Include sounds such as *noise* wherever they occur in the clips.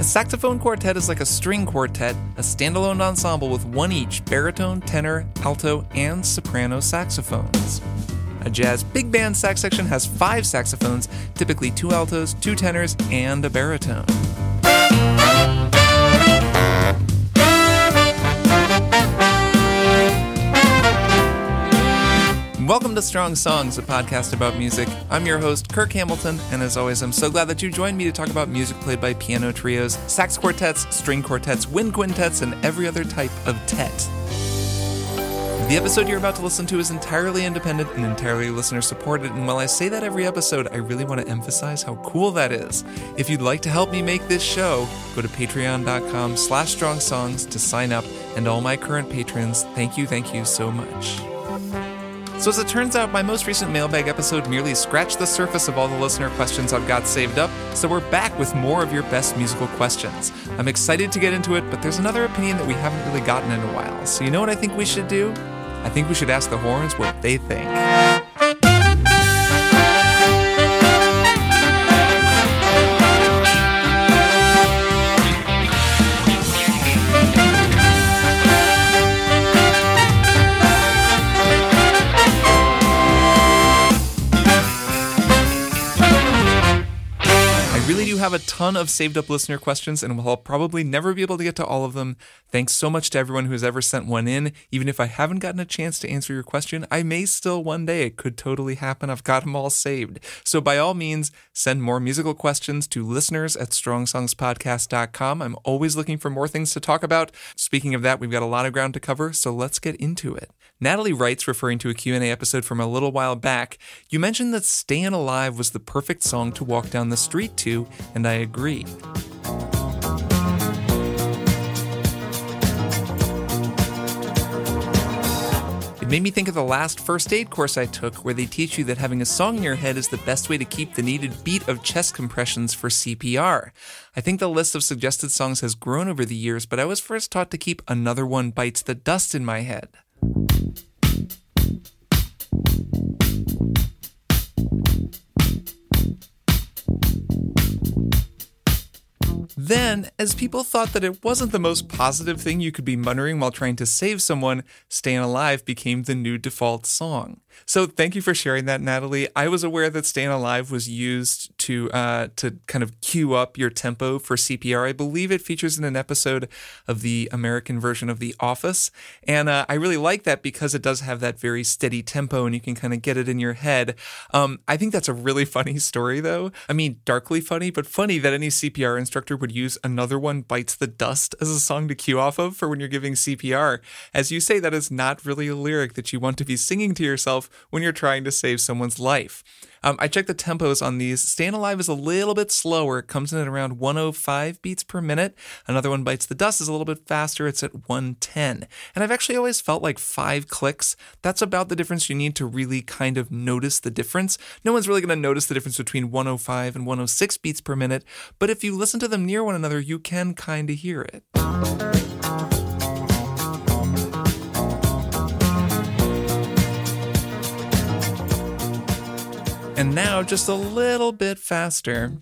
A saxophone quartet is like a string quartet, a standalone ensemble with one each baritone, tenor, alto, and soprano saxophones. A jazz big band sax section has five saxophones, typically two altos, two tenors, and a baritone. Welcome to Strong Songs, a podcast about music. I'm your host, Kirk Hamilton, and as always, I'm so glad that you joined me to talk about music played by piano trios, sax quartets, string quartets, wind quintets, and every other type of tet. The episode you're about to listen to is entirely independent and entirely listener supported, and while I say that every episode, I really want to emphasize how cool that is. If you'd like to help me make this show, go to patreon.com slash strong songs to sign up, and all my current patrons, thank you, thank you so much. So, as it turns out, my most recent mailbag episode merely scratched the surface of all the listener questions I've got saved up, so we're back with more of your best musical questions. I'm excited to get into it, but there's another opinion that we haven't really gotten in a while. So, you know what I think we should do? I think we should ask the horns what they think. Have a ton of saved up listener questions, and we'll probably never be able to get to all of them. Thanks so much to everyone who has ever sent one in. Even if I haven't gotten a chance to answer your question, I may still one day. It could totally happen. I've got them all saved. So by all means, send more musical questions to listeners at strongsongspodcast.com. I'm always looking for more things to talk about. Speaking of that, we've got a lot of ground to cover, so let's get into it. Natalie writes, referring to a Q&A episode from a little while back, you mentioned that Stayin' Alive was the perfect song to walk down the street to, and I agree. It made me think of the last first aid course I took, where they teach you that having a song in your head is the best way to keep the needed beat of chest compressions for CPR. I think the list of suggested songs has grown over the years, but I was first taught to keep Another One Bites the Dust in my head. Then, as people thought that it wasn't the most positive thing you could be muttering while trying to save someone, Stayin' Alive became the new default song. So thank you for sharing that, Natalie. I was aware that "Staying Alive was used to uh, to kind of cue up your tempo for CPR. I believe it features in an episode of the American version of The Office, and uh, I really like that because it does have that very steady tempo, and you can kind of get it in your head. Um, I think that's a really *laughs* funny story, though. I mean, darkly funny, but funny that any CPR instructor would use "Another One Bites the Dust" as a song to cue off of for when you're giving CPR. As you say, that is not really a lyric that you want to be singing to yourself when you're trying to save someone's life. Um, I checked the tempos on these. Stayin' Alive is a little bit slower. It comes in at around 105 beats per minute. Another one bites the dust is a little bit faster. It's at 110. And I've actually always felt like five clicks. That's about the difference you need to really kind of notice the difference. No one's really going to notice the difference between 105 and 106 beats per minute, but if you listen to them near one another, you can kind of hear it. And now just a little bit faster.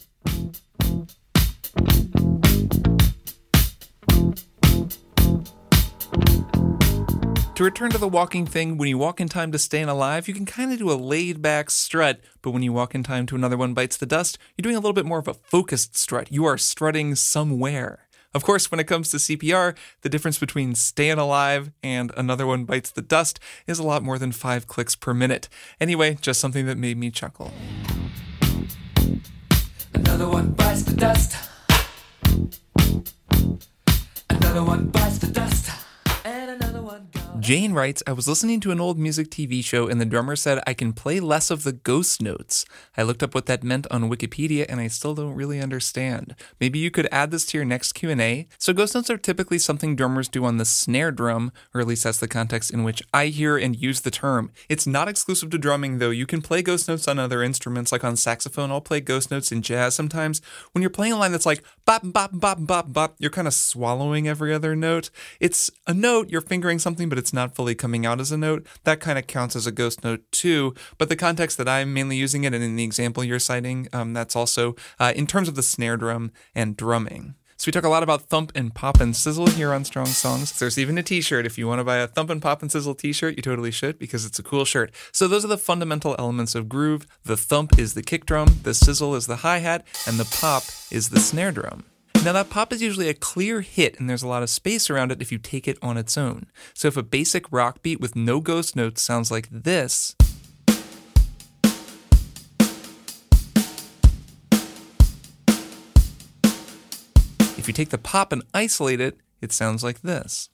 To return to the walking thing, when you walk in time to Stayin' Alive, you can kind of do a laid back strut, but when you walk in time to another one bites the dust, you're doing a little bit more of a focused strut. You are strutting somewhere. Of course, when it comes to CPR, the difference between staying Alive and Another One Bites the Dust is a lot more than five clicks per minute. Anyway, just something that made me chuckle. Another one bites the dust. Another one bites the dust. Jane writes, I was listening to an old music TV show and the drummer said I can play less of the ghost notes. I looked up what that meant on Wikipedia and I still don't really understand. Maybe you could add this to your next Q&A. So ghost notes are typically something drummers do on the snare drum, or at least that's the context in which I hear and use the term. It's not exclusive to drumming though. You can play ghost notes on other instruments like on saxophone. I'll play ghost notes in jazz sometimes. When you're playing a line that's like bop bop bop bop bop, you're kind of swallowing every other note. It's a note, you're fingering something but it's not fully coming out as a note, that kind of counts as a ghost note too. But the context that I'm mainly using it, and in the example you're citing, um, that's also uh, in terms of the snare drum and drumming. So we talk a lot about thump and pop and sizzle here on Strong Songs. There's even a t-shirt. If you want to buy a thump and pop and sizzle t-shirt, you totally should because it's a cool shirt. So those are the fundamental elements of groove. The thump is the kick drum, the sizzle is the hi-hat, and the pop is the snare drum. Now, that pop is usually a clear hit, and there's a lot of space around it if you take it on its own. So, if a basic rock beat with no ghost notes sounds like this, if you take the pop and isolate it, it sounds like this.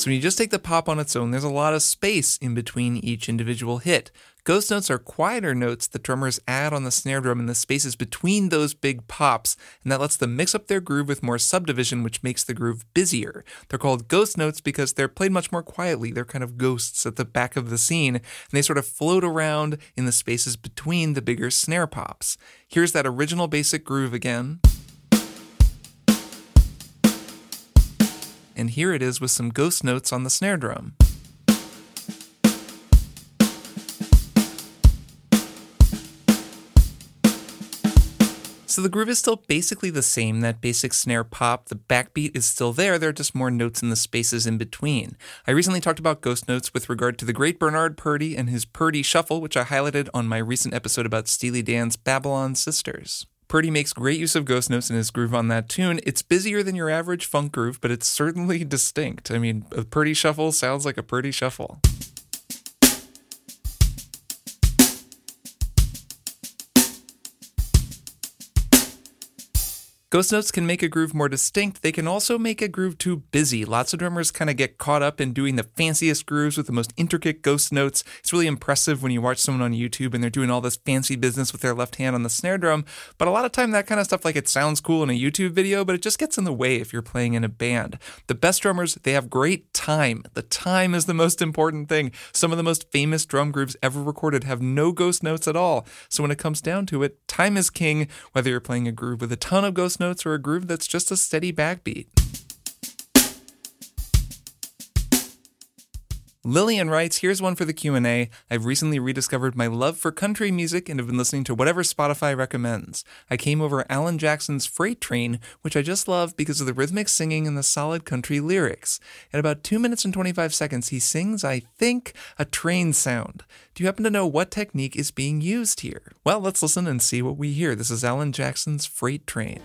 So when you just take the pop on its own, there's a lot of space in between each individual hit. Ghost notes are quieter notes the drummers add on the snare drum in the spaces between those big pops, and that lets them mix up their groove with more subdivision, which makes the groove busier. They're called ghost notes because they're played much more quietly. They're kind of ghosts at the back of the scene, and they sort of float around in the spaces between the bigger snare pops. Here's that original basic groove again. And here it is with some ghost notes on the snare drum. So the groove is still basically the same, that basic snare pop. The backbeat is still there, there are just more notes in the spaces in between. I recently talked about ghost notes with regard to the great Bernard Purdie and his Purdie Shuffle, which I highlighted on my recent episode about Steely Dan's Babylon Sisters. Purdie makes great use of ghost notes in his groove on that tune. It's busier than your average funk groove, but it's certainly *laughs* distinct. I mean, a Purdie shuffle sounds like a Purdie shuffle. Ghost notes can make a groove more distinct. They can also make a groove too busy. Lots of drummers kind of get caught up in doing the fanciest grooves with the most intricate ghost notes. It's really impressive when you watch someone on YouTube and they're doing all this fancy business with their left hand on the snare drum. But a lot of time that kind of stuff like it sounds cool in a YouTube video, but it just gets in the way if you're playing in a band. The best drummers, they have great time. The time is the most important thing. Some of the most famous drum grooves ever recorded have no ghost notes at all. So when it comes down to it, time is king, whether you're playing a groove with a ton of ghost notes or a groove that's just a steady backbeat. Lillian writes, here's one for the Q&A. I've recently rediscovered my love for country music and have been listening to whatever Spotify recommends. I came over Alan Jackson's Freight Train, which I just love because of the rhythmic singing and the solid country lyrics. At about 2 minutes and 25 seconds, he sings, I think, a train sound. Do you happen to know what technique is being used here? Well, let's listen and see what we hear. This is Alan Jackson's Freight Train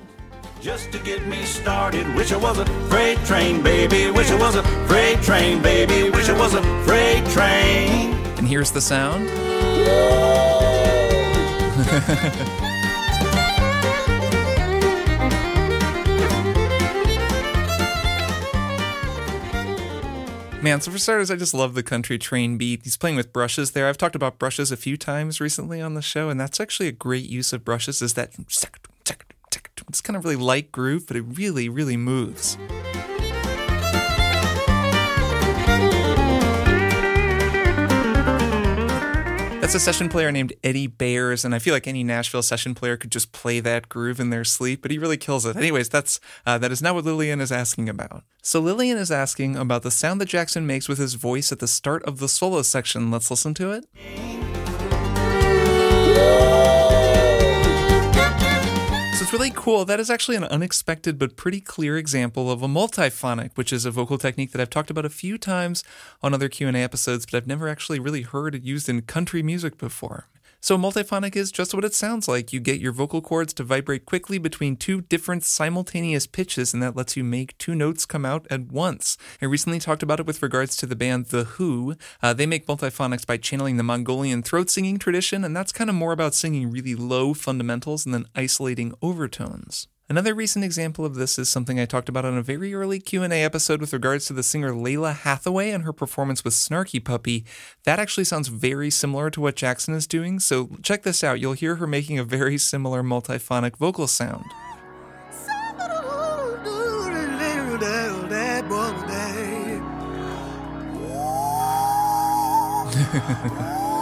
just to get me started. Wish I was a freight train, baby. Wish I was a freight train, baby. Wish I was a freight train. And here's the sound. *laughs* Man, so for starters, I just love the country train beat. He's playing with brushes there. I've talked about brushes a few times recently on the show, and that's actually a great use of brushes. Is that it's kind of really light groove, but it really, really moves. That's a session player named Eddie Bayers, and I feel like any Nashville session player could just play that groove in their sleep, but he really kills it. Anyways, that's uh, that is not what Lillian is asking about. So Lillian is asking about the sound that Jackson makes with his voice at the start of the solo section. Let's listen to it. It's really cool. That is actually an unexpected but pretty clear example of a multiphonic, which is a vocal technique that I've talked about a few times on other Q&A episodes, but I've never actually really heard it used in country music before. So multiphonic is just what it sounds like. You get your vocal cords to vibrate quickly between two different simultaneous pitches, and that lets you make two notes come out at once. I recently talked about it with regards to the band The Hu. Uh, they make multiphonics by channeling the Mongolian throat singing tradition, and that's kind of more about singing really low fundamentals and then isolating overtones. Another recent example of this is something I talked about on a very early Q&A episode with regards to the singer Lalah Hathaway and her performance with Snarky Puppy. That actually sounds very similar to what Jackson is doing, so check this out. You'll hear her making a very similar multiphonic vocal sound. *laughs*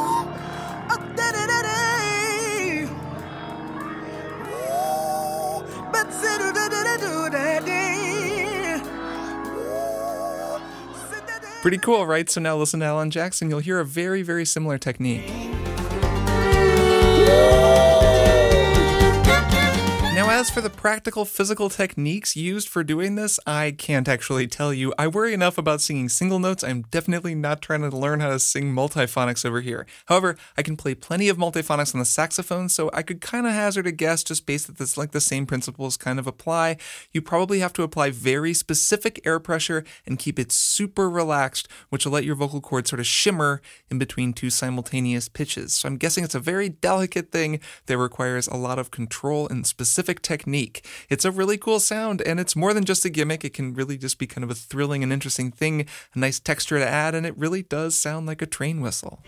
Pretty cool, right? So now listen to Alan Jackson. You'll hear a very, very similar technique. As for the practical physical techniques used for doing this, I can't actually tell you. I worry enough about singing single notes. I'm definitely not trying to learn how to sing multiphonics over here. However, I can play plenty of multiphonics on the saxophone, so I could kind of hazard a guess just based that this like the same principles kind of apply. You probably have to apply very specific air pressure and keep it super relaxed, which will let your vocal cords sort of shimmer in between two simultaneous pitches. So I'm guessing it's a very delicate thing that requires a lot of control and specific technique technique. It's a really cool sound, and it's more than just a gimmick. It can really just be kind of a thrilling and interesting thing, a nice texture to add, and it really does sound like a train whistle.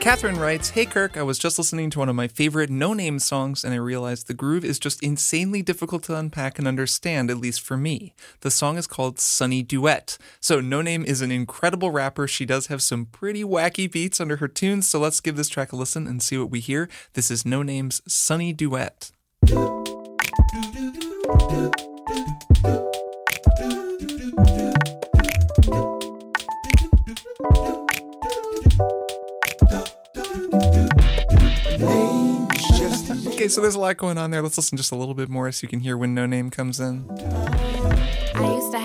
Catherine writes, Hey Kirk, I was just listening to one of my favorite Noname songs and I realized the groove is just insanely difficult to unpack and understand, at least for me. The song is called Sunny Duet. So, Noname is an incredible rapper. She does have some pretty wacky beats under her tunes, so let's give this track a listen and see what we hear. This is Noname's Sunny Duet. Okay, so there's a lot going on there. Let's listen just a little bit more so you can hear when Noname comes in.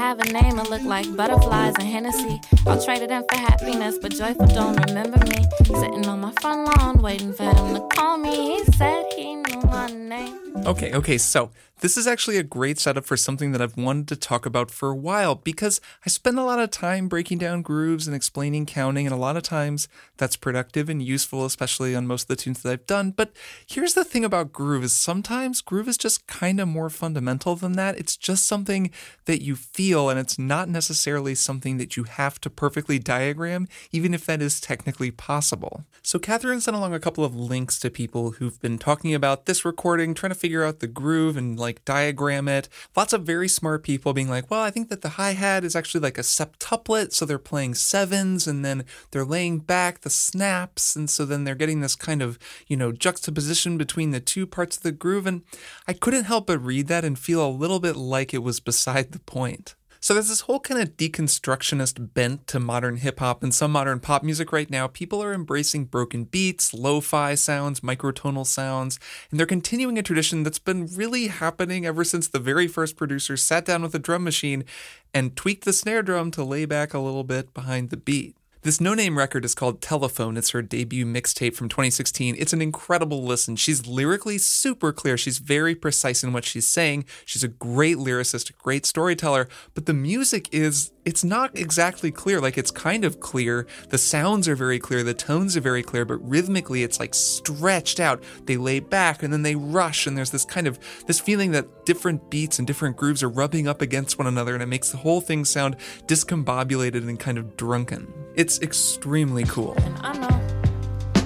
Have a name that looked like butterflies and Hennessy. I'll trade it in for happiness, but Joyful don't remember me. Sitting on my front lawn, waiting for him to call me. He said he knew my name. Okay, okay, so this is actually a great setup for something that I've wanted to talk about for a while because I spend a lot of time breaking down grooves and explaining counting, and a lot of times that's productive and useful, especially on most of the tunes that I've done. But here's the thing about groove is sometimes groove is just kind of more fundamental than that. It's just something that you feel, and it's not necessarily something that you have to perfectly diagram, even if that is technically possible. So Catherine sent along a couple of links to people who've been talking about this recording, trying to figure out the groove and like diagram it. Lots of very smart people being like, well, I think that the hi hat is actually like a septuplet. So they're playing sevens and then they're laying back the snaps. And so then they're getting this kind of, you know, juxtaposition between the two parts of the groove. And I couldn't help but read that and feel a little bit like it was beside the point. So there's this whole kind of deconstructionist bent to modern hip hop and some modern pop music right now. People are embracing broken beats, lo-fi sounds, microtonal sounds, and they're continuing a tradition that's been really happening ever since the very first producer sat down with a drum machine and tweaked the snare drum to lay back a little bit behind the beat. This Noname record is called Telefone. It's her debut mixtape from 2016. It's an incredible listen. She's lyrically super clear. She's very precise in what she's saying. She's a great lyricist, a great storyteller, but the music is it's not exactly clear. Like it's kind of clear. The sounds are very clear, the tones are very clear, but rhythmically it's like stretched out. They lay back and then they rush and there's this kind of this feeling that different beats and different grooves are rubbing up against one another and it makes the whole thing sound discombobulated and kind of drunken. It's extremely cool. I know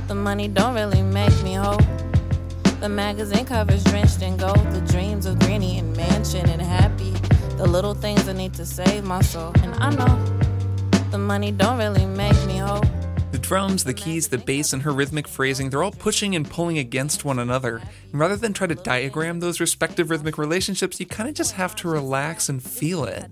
the money don't really make me whole. The magazine covers drenched in gold, the the little things I need to save my soul. And I know the money don't really make me whole. The drums, the keys, the bass, and her rhythmic phrasing, they're all pushing and pulling against one another. And rather than try to diagram those respective rhythmic relationships, you kind of just have to relax and feel it.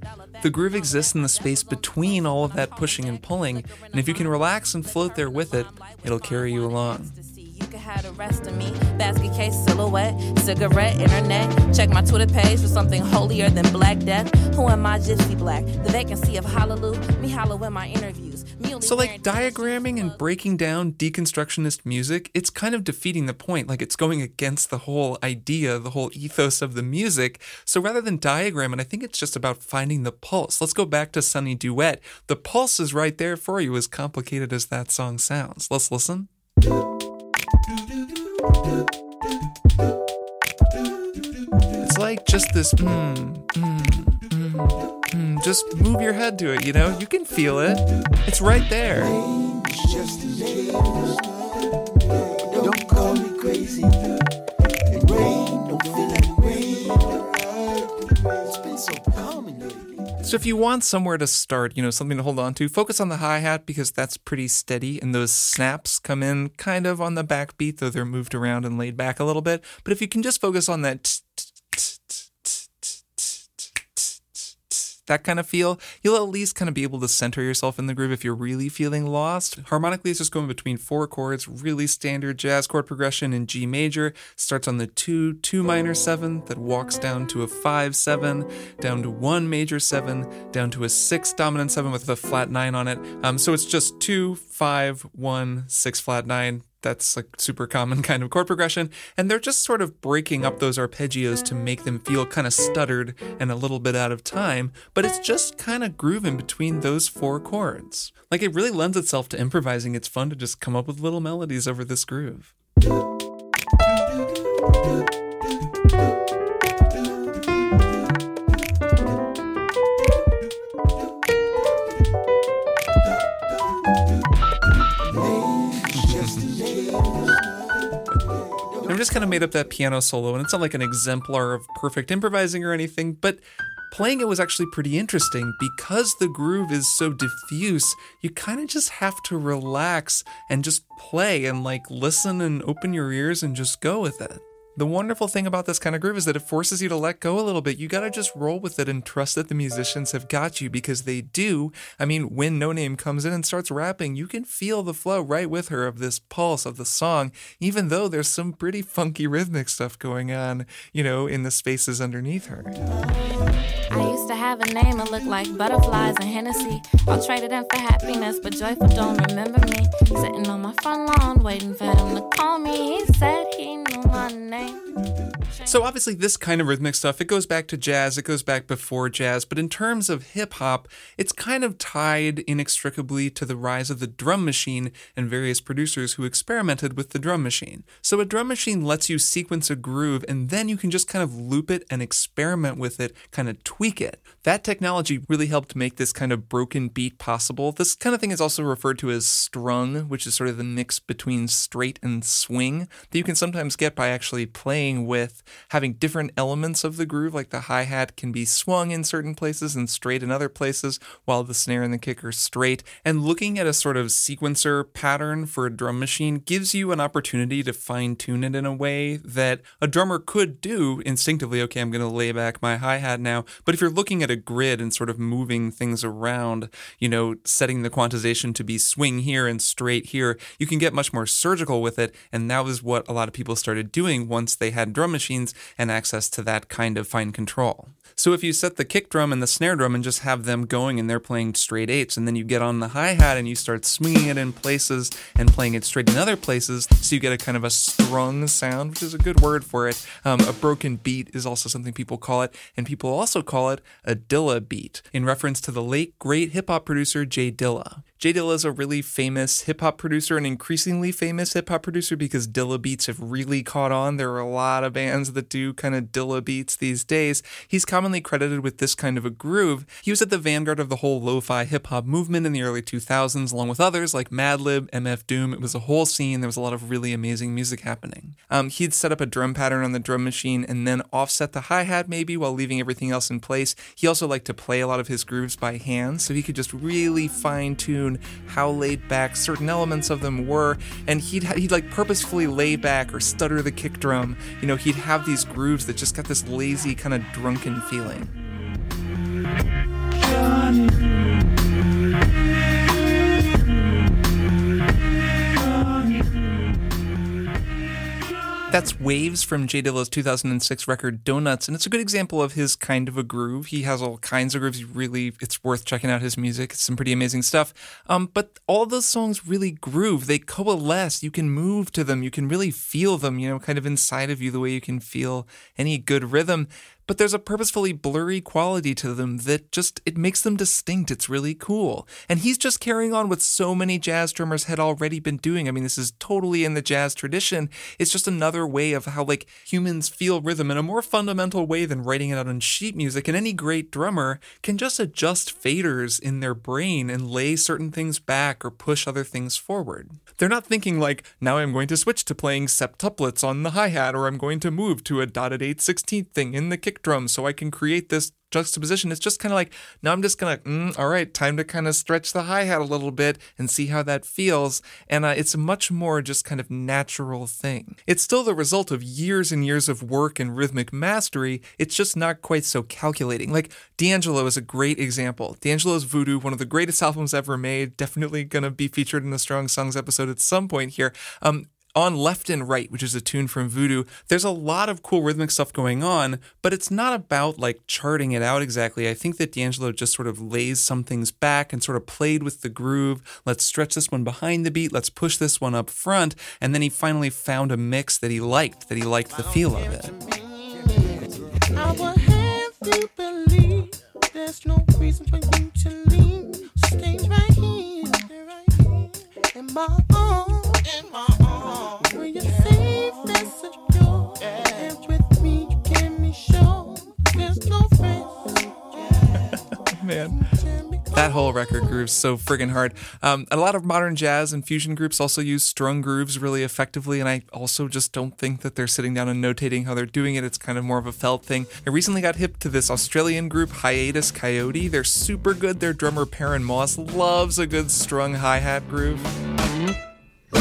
The groove exists in the space between all of that pushing and pulling, and if you can relax and float there with it, it'll carry you along. You could have the rest of me. Basket case, silhouette, cigarette, internet. Check my Twitter page for something holier than Black Death. Who am I, Gypsy Black? The vacancy of Hallelujah. Me hollow in my interviews. So, like diagramming and breaking down deconstructionist music, it's kind of defeating the point. Like, it's going against the whole idea, the whole ethos of the music. So, rather than diagram, diagramming, I think it's just about finding the pulse. Let's go back to Sunny Duet. The pulse is right there for you, as complicated as that song sounds. Let's listen. It's like just this, mm, mm, mm, mm, just move your head to it, you know? You can feel it. It's right there. Don't call me crazy. It's been so if you want somewhere to start, you know, something to hold on to, focus on the hi-hat because that's pretty steady and those snaps come in kind of on the backbeat, though they're moved around and laid back a little bit. But if you can just focus on that that kind of feel, you'll at least kind of be able to center yourself in the groove if you're really feeling lost. Harmonically, it's just going between four chords, really standard jazz chord progression in G major. Starts on the 2, 2 minor 7, that walks down to a 5 7, down to 1 major 7, down to a 6 dominant 7 with a flat 9 on it. Um, so it's just 2, 5, 1, 6 flat 9 that's like super common *laughs* kind of chord progression and they're just sort of breaking up those arpeggios to make them feel kind of stuttered and a little bit out of time but it's just kind of grooving between those four chords. Like it really lends itself to improvising. It's fun to just come up with little melodies over this groove just kind of made up that piano solo, and it's not like an exemplar of perfect improvising or anything, but playing it was actually pretty interesting because the groove is so diffuse. You kind of just have to relax and just play and like listen and open your ears and just go with it. The wonderful thing about this kind of groove is that it forces you to let go a little bit. You gotta just roll with it and trust that the musicians have got you because they do. I mean, when Noname comes in and starts rapping, you can feel the flow right with her of this pulse of the song, even though there's some pretty funky rhythmic stuff going on, you know, in the spaces underneath her. I used to have a name that looked like butterflies and Hennessy. I'll trade it in for happiness, but Joyful don't remember me. Sitting on my front lawn, waiting for him to call me. He said he knew my name. So obviously this kind of rhythmic stuff, it goes back to jazz, it goes back before jazz, but in terms of hip hop, it's kind of tied inextricably to the rise of the drum machine and various producers who experimented with the drum machine. So a drum machine lets you sequence a groove and then you can just kind of loop it and experiment with it, kind of tweak it. That technology really helped make this kind of broken beat possible. This kind of thing is also referred to as strung, which is sort of the mix between straight and swing that you can sometimes get by actually playing with having different elements of the groove, like the hi hat can be swung in certain places and straight in other places, while the snare and the kick are straight. And looking at a sort of sequencer pattern for a drum machine gives you an opportunity to fine tune it in a way that a drummer could do instinctively. Okay, I'm going to lay back my hi hat now. But if you're looking at a grid and sort of moving things around, you know, setting the quantization to be swing here and straight here, you can get much more surgical with it. And that was what a lot of people started doing once they had drum machines and access to that kind of fine control. So if you set the kick drum and the snare drum and just have them going and they're playing straight eights, and then you get on the hi hat and you start swinging it in places and playing it straight in other places, so you get a kind of a strung sound, which is a good word for it. Um, a broken beat is also something people call it, and people also call it a Dilla beat in reference to the late great hip hop producer J Dilla. J Dilla is a really famous hip hop producer, an increasingly famous hip hop producer because Dilla beats have really caught on. There are a lot of bands that do kind of Dilla beats these days. He's commonly credited with this kind of a groove. He was at the vanguard of the whole lo fi hip hop movement in the early 2000s, along with others like Madlib, MF Doom. It was a whole scene. There was a lot of really amazing music happening. Um, he'd set up a drum pattern on the drum machine and then offset the hi hat maybe while leaving everything else in place. He also liked to play a lot of his grooves by hand, so he could just really fine tune how laid back certain elements of them were, and he'd he'd like purposefully lay back or stutter the kick drum. You know, he'd have these grooves that just got this lazy kind of drunken feeling. That's Waves from J Dilla's 2006 record Donuts, and it's a good example of his kind of a groove. He has all kinds of grooves. Really, it's worth checking out his music. It's some pretty amazing stuff. Um, but all those songs really groove. They coalesce. You can move to them. You can really feel them, you know, kind of inside of you the way you can feel any good rhythm but there's a purposefully blurry quality to them that just it makes them distinct. It's really cool. And he's just carrying on what so many jazz drummers had already been doing. I mean, this is totally in the jazz tradition. It's just another way of how like humans feel rhythm in a more fundamental way than writing it out on sheet music. And any great drummer can just adjust faders in their brain and lay certain things back or push other things forward. They're not thinking like, now I'm going to switch to playing septuplets on the hi-hat or I'm going to move to a dotted 8 16th thing in the kick so I can create this juxtaposition. It's just kind of like, now I'm just going to, mm, all right, time to kind of stretch the hi hat a little bit and see how that feels. And uh, it's a much more just kind of natural thing. It's still the result of years and years of work and rhythmic mastery. It's just not quite so calculating. Like D'Angelo is a great example. D'Angelo's Voodoo, one of the greatest *laughs* albums ever made, definitely going to be featured in the Strong Songs episode at some point here. Um, on Left and Right, which is a tune from Voodoo, there's a lot of cool rhythmic stuff going on, but it's not about like charting it out exactly. I think that D'Angelo just sort of lays some things back and sort of played with the groove. Let's stretch this one behind the beat, let's push this one up front, and then he finally found a mix that he liked, that he liked the feel of it. I will have you believe there's no reason for you to leave. Stay right here, right here in my arms. *laughs* Man. That whole record grooves so friggin' hard. Um, a lot of modern jazz and fusion groups also use strung grooves really effectively, and I also just don't think that they're sitting down and notating how they're doing it. It's kind of more of a felt thing. I recently got hip to this Australian group, Hiatus Kaiyote. They're super good. Their drummer, Perrin Moss, loves a good strung hi hat groove. So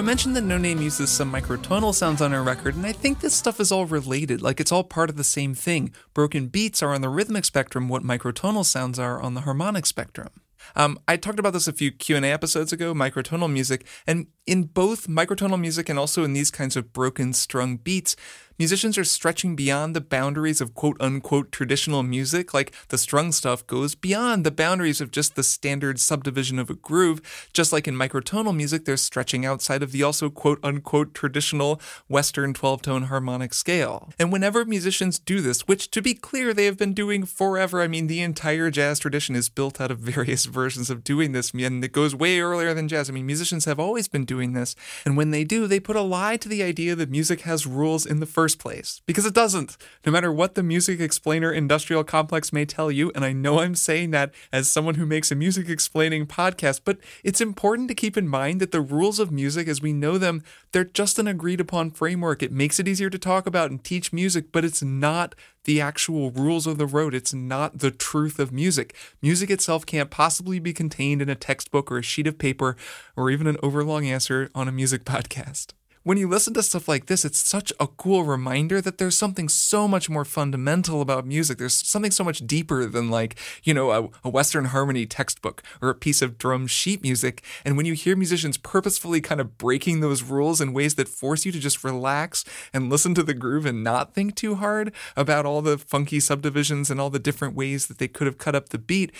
I mentioned that Noname uses some microtonal sounds on her record, and I think this stuff is all related, like it's all part of the same thing. Broken beats are on the rhythmic spectrum what microtonal sounds are on the harmonic spectrum. Um, I talked about this a few Q&A episodes ago, microtonal music, and in both microtonal music and also in these kinds of broken strung beats, musicians are stretching beyond the boundaries of quote unquote traditional music. Like the strung stuff goes beyond the boundaries of just the standard subdivision of a groove. Just like in microtonal music, they're stretching outside of the also quote unquote traditional Western 12 tone harmonic scale. And whenever musicians do this, which to be clear, they have been doing forever, I mean, the entire jazz tradition is built out of *laughs* various versions of doing this, and it goes way earlier than jazz. I mean, musicians have always been doing this. And when they do, they put a lie to the idea that music has rules in the first place. Because it doesn't. No matter what the music explainer industrial complex may tell you, and I know I'm saying that as someone who makes a music explaining podcast, but it's important to keep in mind that the rules of music as we know them, they're just an agreed upon framework. It makes it easier to talk about and teach music, but it's not the actual rules of the road. It's not the truth of music. Music itself can't possibly be contained in a textbook or a sheet of paper or even an overlong answer on a music *laughs* podcast when you listen to stuff like this, it's such a cool reminder that there's something so much more fundamental about music. There's something so much deeper than, like, you know, a, a, Western harmony textbook or a piece of drum sheet music. And when you hear musicians purposefully kind of breaking those rules in ways that force you to just relax and listen to the groove and not think too hard about all the funky subdivisions and all the different ways that they could have cut up the beat,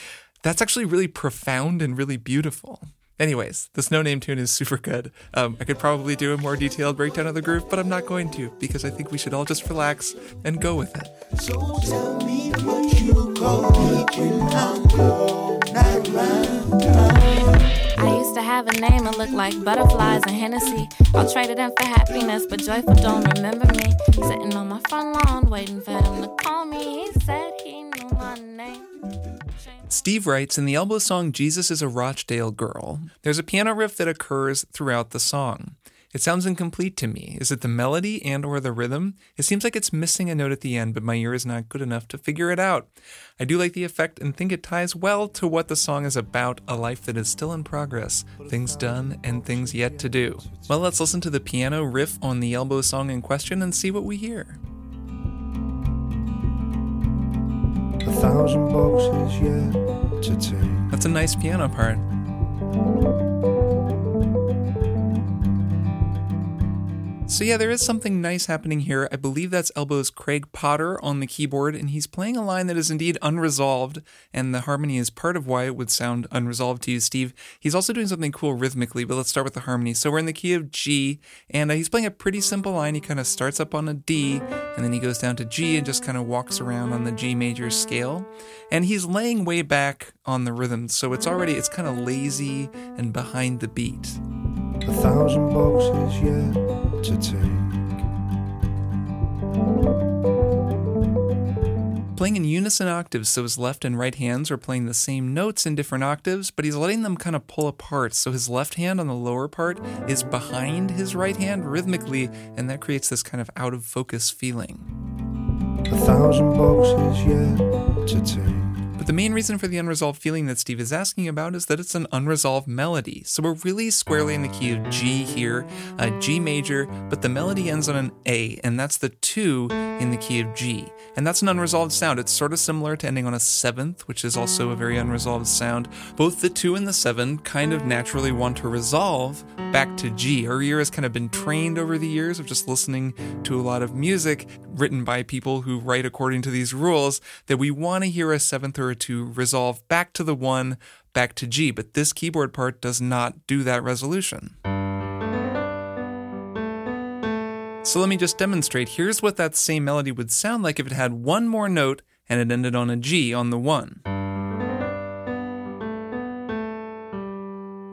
that's actually really profound and really beautiful. Anyways, the this Noname tune is super good. Um, I could probably do a more detailed breakdown of the groove, but I'm not going to because I think we should all just relax and go with it. So tell me what you call me I used to have a name that looked like butterflies and Hennessy. I'll trade it in for happiness, but joyful don't remember me. Sitting on my front lawn, waiting for him to call me. He said he knew my name. Steve writes in the Elbow song Jesus is a Rochdale Girl, there's a piano riff that occurs throughout the song. It sounds incomplete to me. Is it the melody and or the rhythm? It seems like it's missing a note at the end, but my ear is not good enough to figure it out. I do like the effect and think it ties well to what the song is about, a life that is still in progress, things done and things yet to do. Well, let's listen to the piano riff on the Elbow song in question and see what we hear. A thousand boxes yet to take. That's a nice piano part. So, yeah, there is something nice happening here. I believe that's Elbow's Craig Potter on the keyboard, and he's playing a line that is indeed unresolved, and the harmony is part of why it would sound unresolved to you, Steve. He's also doing something cool rhythmically, but let's start with the harmony. So, we're in the key of G, and uh, he's playing a pretty simple line. He kind of starts up on a D, and then he goes down to G and just kind of walks around on the G major scale. And he's laying way back on the rhythm, so it's already, it's kind of lazy and behind the beat. A thousand boxes yet to take. playing in unison octaves, so his left and right hands are playing the same notes in different octaves, but he's letting them kind of pull apart. So his left hand on the lower part is behind his right hand rhythmically, and that creates this kind of out of focus feeling. A thousand boxes yet to take. But the main reason for the unresolved feeling that Steve is asking about is that it's an unresolved melody. So we're really squarely in the key of G here, uh, G major, but the melody ends on an A, and that's the two in the key of G. And that's an unresolved sound. It's sort of similar to ending on a seventh, which is also a very unresolved sound. Both the two and the seven kind of naturally want to resolve back to G. Our ear has kind of been trained over the years of just listening to a lot of music written by people who write according to these rules that we want to hear a seventh or a two resolve back to the one, back to G. But this keyboard part does not do that resolution. So let me just demonstrate. Here's what that same melody would sound like if it had one more note and it ended on a G on the one.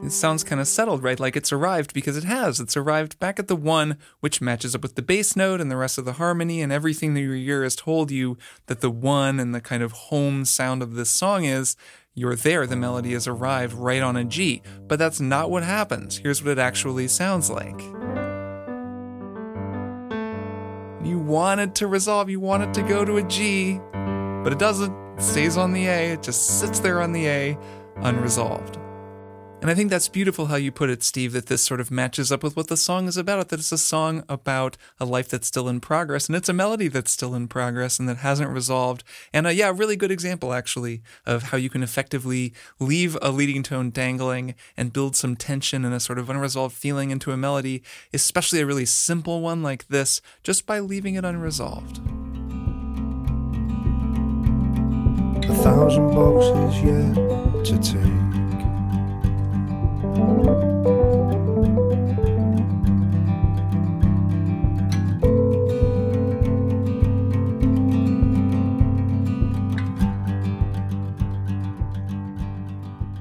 It sounds kind of settled, right? Like it's arrived because it has. It's arrived back at the one, which matches up with the bass note and the rest of the harmony and everything that your ear has told you that the one and the kind of home sound of this song is. You're there, the melody has arrived right on a G. But that's not what happens. Here's what it actually sounds like. You want it to resolve, you want it to go to a G, but it doesn't. It stays on the A, it just sits there on the A, unresolved. And I think that's beautiful how you put it, Steve, that this sort of matches up with what the song is about. That it's a song about a life that's still in progress, and it's a melody that's still in progress and that hasn't resolved. And uh, yeah, a really good example, actually, of how you can effectively leave a leading tone dangling and build some tension and a sort of unresolved feeling into a melody, especially a really simple one like this, just by leaving it unresolved. A thousand boxes yet to take. Thank you.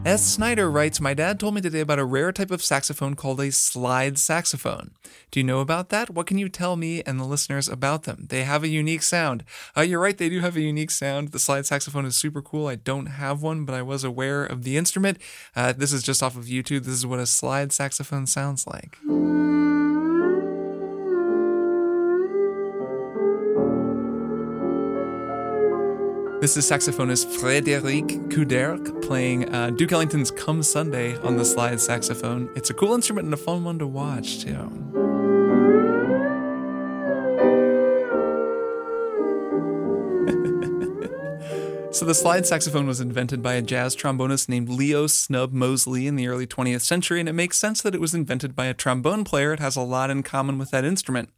S. Snyder writes My dad told me today about a rare type of saxophone called a slide saxophone. Do you know about that? What can you tell me and the listeners about them? They have a unique sound. Uh, you're right, they do have a unique sound. The slide saxophone is super cool. I don't have one, but I was aware of the instrument. Uh, this is just off of YouTube. This is what a slide saxophone sounds like. This is saxophonist Frédéric Couderc playing uh, Duke Ellington's Come Sunday on the slide saxophone. It's a cool instrument and a fun one to watch, too. So, the slide saxophone was invented by a jazz trombonist named Leo Snub Mosley in the early 20th century, and it makes sense that it was invented by a trombone player. It has a lot in common with that instrument.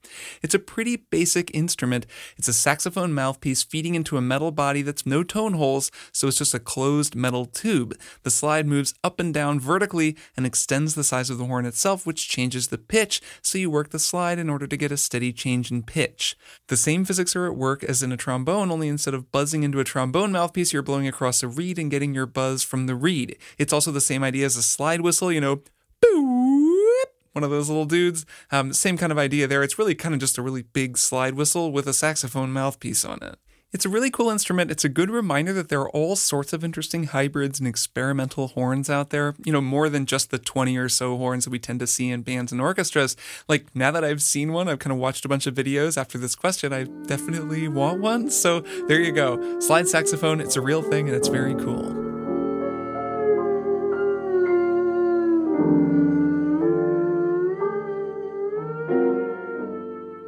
It's a pretty basic instrument. It's a saxophone mouthpiece feeding into a metal body that's no tone holes, so it's just a closed metal tube. The slide moves up and down vertically and extends the size of the horn itself, which changes the pitch, so you work the slide in order to get a steady change in pitch. The same physics are at work as in a trombone, only instead of buzzing into a trombone mouthpiece, mouthpiece, you're blowing across a reed and getting your buzz from the reed. It's also the same idea as a slide whistle, you know, boop, one of those little dudes. Um, same kind of idea there. It's really kind of just a really big slide whistle with a saxophone mouthpiece on it. It's a really cool instrument. It's a good reminder that there are all sorts of interesting hybrids and experimental horns out there. You know, more than just the 20 or so horns that we tend to see in bands and orchestras. Like, now that I've seen one, I've kind of watched a bunch of videos after this question. I definitely want one. So there you go. Slide saxophone, it's a real thing and it's very cool.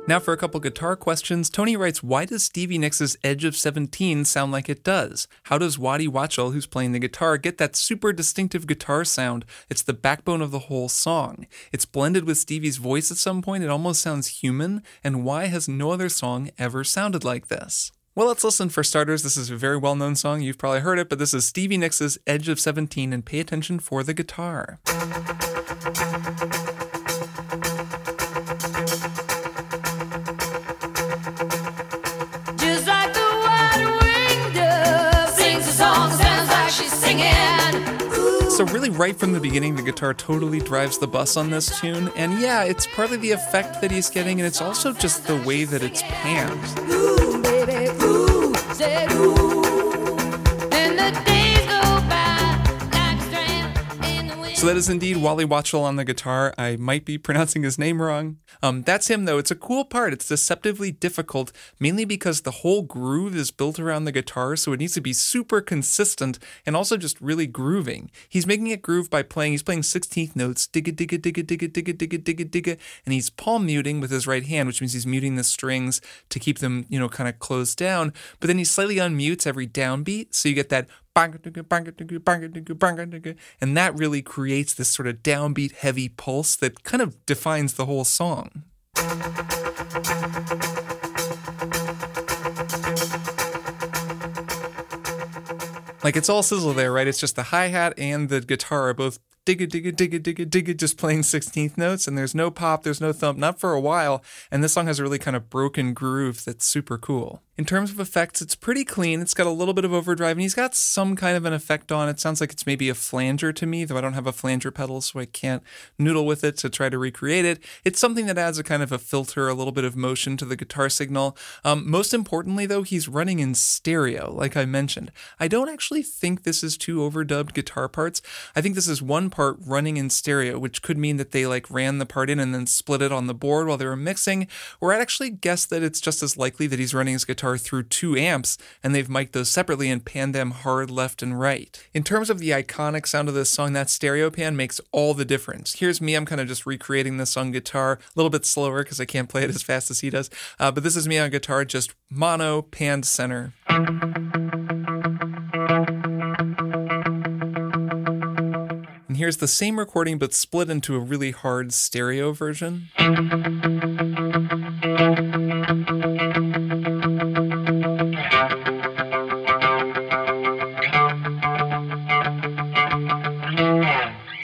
Now, for a couple guitar questions, Tony writes Why does Stevie Nicks' Edge of 17 sound like it does? How does Waddy Wachtel, who's playing the guitar, get that super distinctive guitar sound? It's the backbone of the whole song. It's blended with Stevie's voice at some point, it almost sounds human. And why has no other song ever sounded like this? Well, let's listen for starters. This is a very well known song. You've probably heard it, but this is Stevie Nicks' Edge of 17, and pay attention for the guitar. So, really, right from the beginning, the guitar totally drives the bus on this tune. And yeah, it's partly the effect that he's getting, and it's also just the way that it's panned. Ooh, baby, ooh, ooh. So that is indeed Waddy Wachtel on the guitar. I might be pronouncing his name wrong. Um, that's him though. It's a cool part. It's deceptively difficult, mainly because the whole groove is built around the guitar, so it needs to be super consistent and also just really grooving. He's making it groove by playing. He's playing 16th notes, digga digga digga digga digga digga digga digga, and he's palm muting with his right hand, which means he's muting the strings to keep them, you know, kind of closed down. But then he slightly unmutes every downbeat, so you get that and that really creates this sort of downbeat heavy pulse that kind of defines the whole song. Like it's all sizzle there, right? It's just the hi hat and the guitar are both digga digga digga digga digga just playing 16th notes and there's no pop, there's no thump, not for a while. And this song has a really kind of broken groove that's super cool. In terms of effects, it's pretty clean. It's got a little bit of overdrive and he's got some kind of an effect on it. Sounds like it's maybe a flanger to me, though I don't have a flanger pedal, so I can't noodle with it to try to recreate it. It's something that adds a kind of a filter, a little bit of motion to the guitar signal. Um, most importantly, though, he's running in stereo, like I mentioned. I don't actually think this is two overdubbed guitar parts. I think this is one part running in stereo, which could mean that they like ran the part in and then split it on the board while they were mixing. Or I'd actually guess that it's just as likely that he's running his guitar through two amps and they've mic'd those separately and panned them hard left and right. In terms of the iconic sound of this song, that stereo pan makes all the difference. Here's me, I'm kind of just recreating this on guitar, a little bit slower because I can't play it as fast as he does. Uh, but this is me on guitar, just mono, panned center. And here's the same recording but split into a really hard stereo version. Thank you.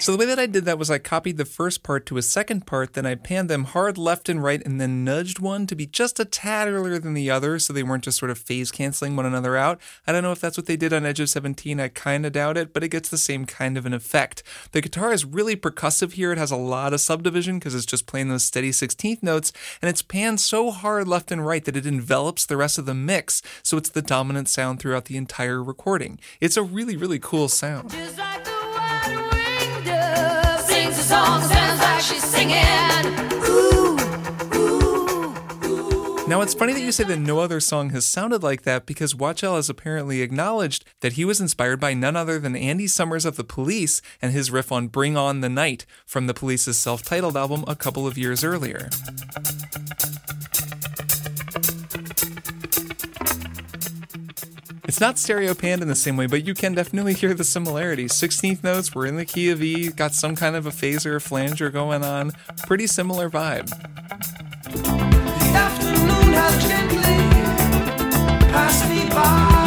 So the way that I did that was I copied the first part to a second part, then I panned them hard left and right, and then nudged one to be just a tad earlier than the other, so they weren't just sort of phase canceling one another out. I don't know if that's what they did on Edge of 17. I kind of doubt it, but it gets the same kind of an effect. The guitar is really percussive here. It has a lot of subdivision because it's just playing those steady 16th notes, and it's panned so hard left and right that it envelops the rest of the mix, so it's the dominant sound throughout the entire recording. It's a really, really cool sound. She's singing. Ooh, ooh, ooh. Now, it's funny that you say that no other song has sounded like that because Wachtel has apparently acknowledged that he was inspired by none other than Andy Summers of the Police and his riff on Bring On the Night from the Police's self titled album a couple of years earlier. It's not stereo panned in the same way, but you can definitely hear the similarities. 16th notes, we're in the key of E, got some kind of a phaser, or flanger going on. Pretty similar vibe. The afternoon has gently passed me by.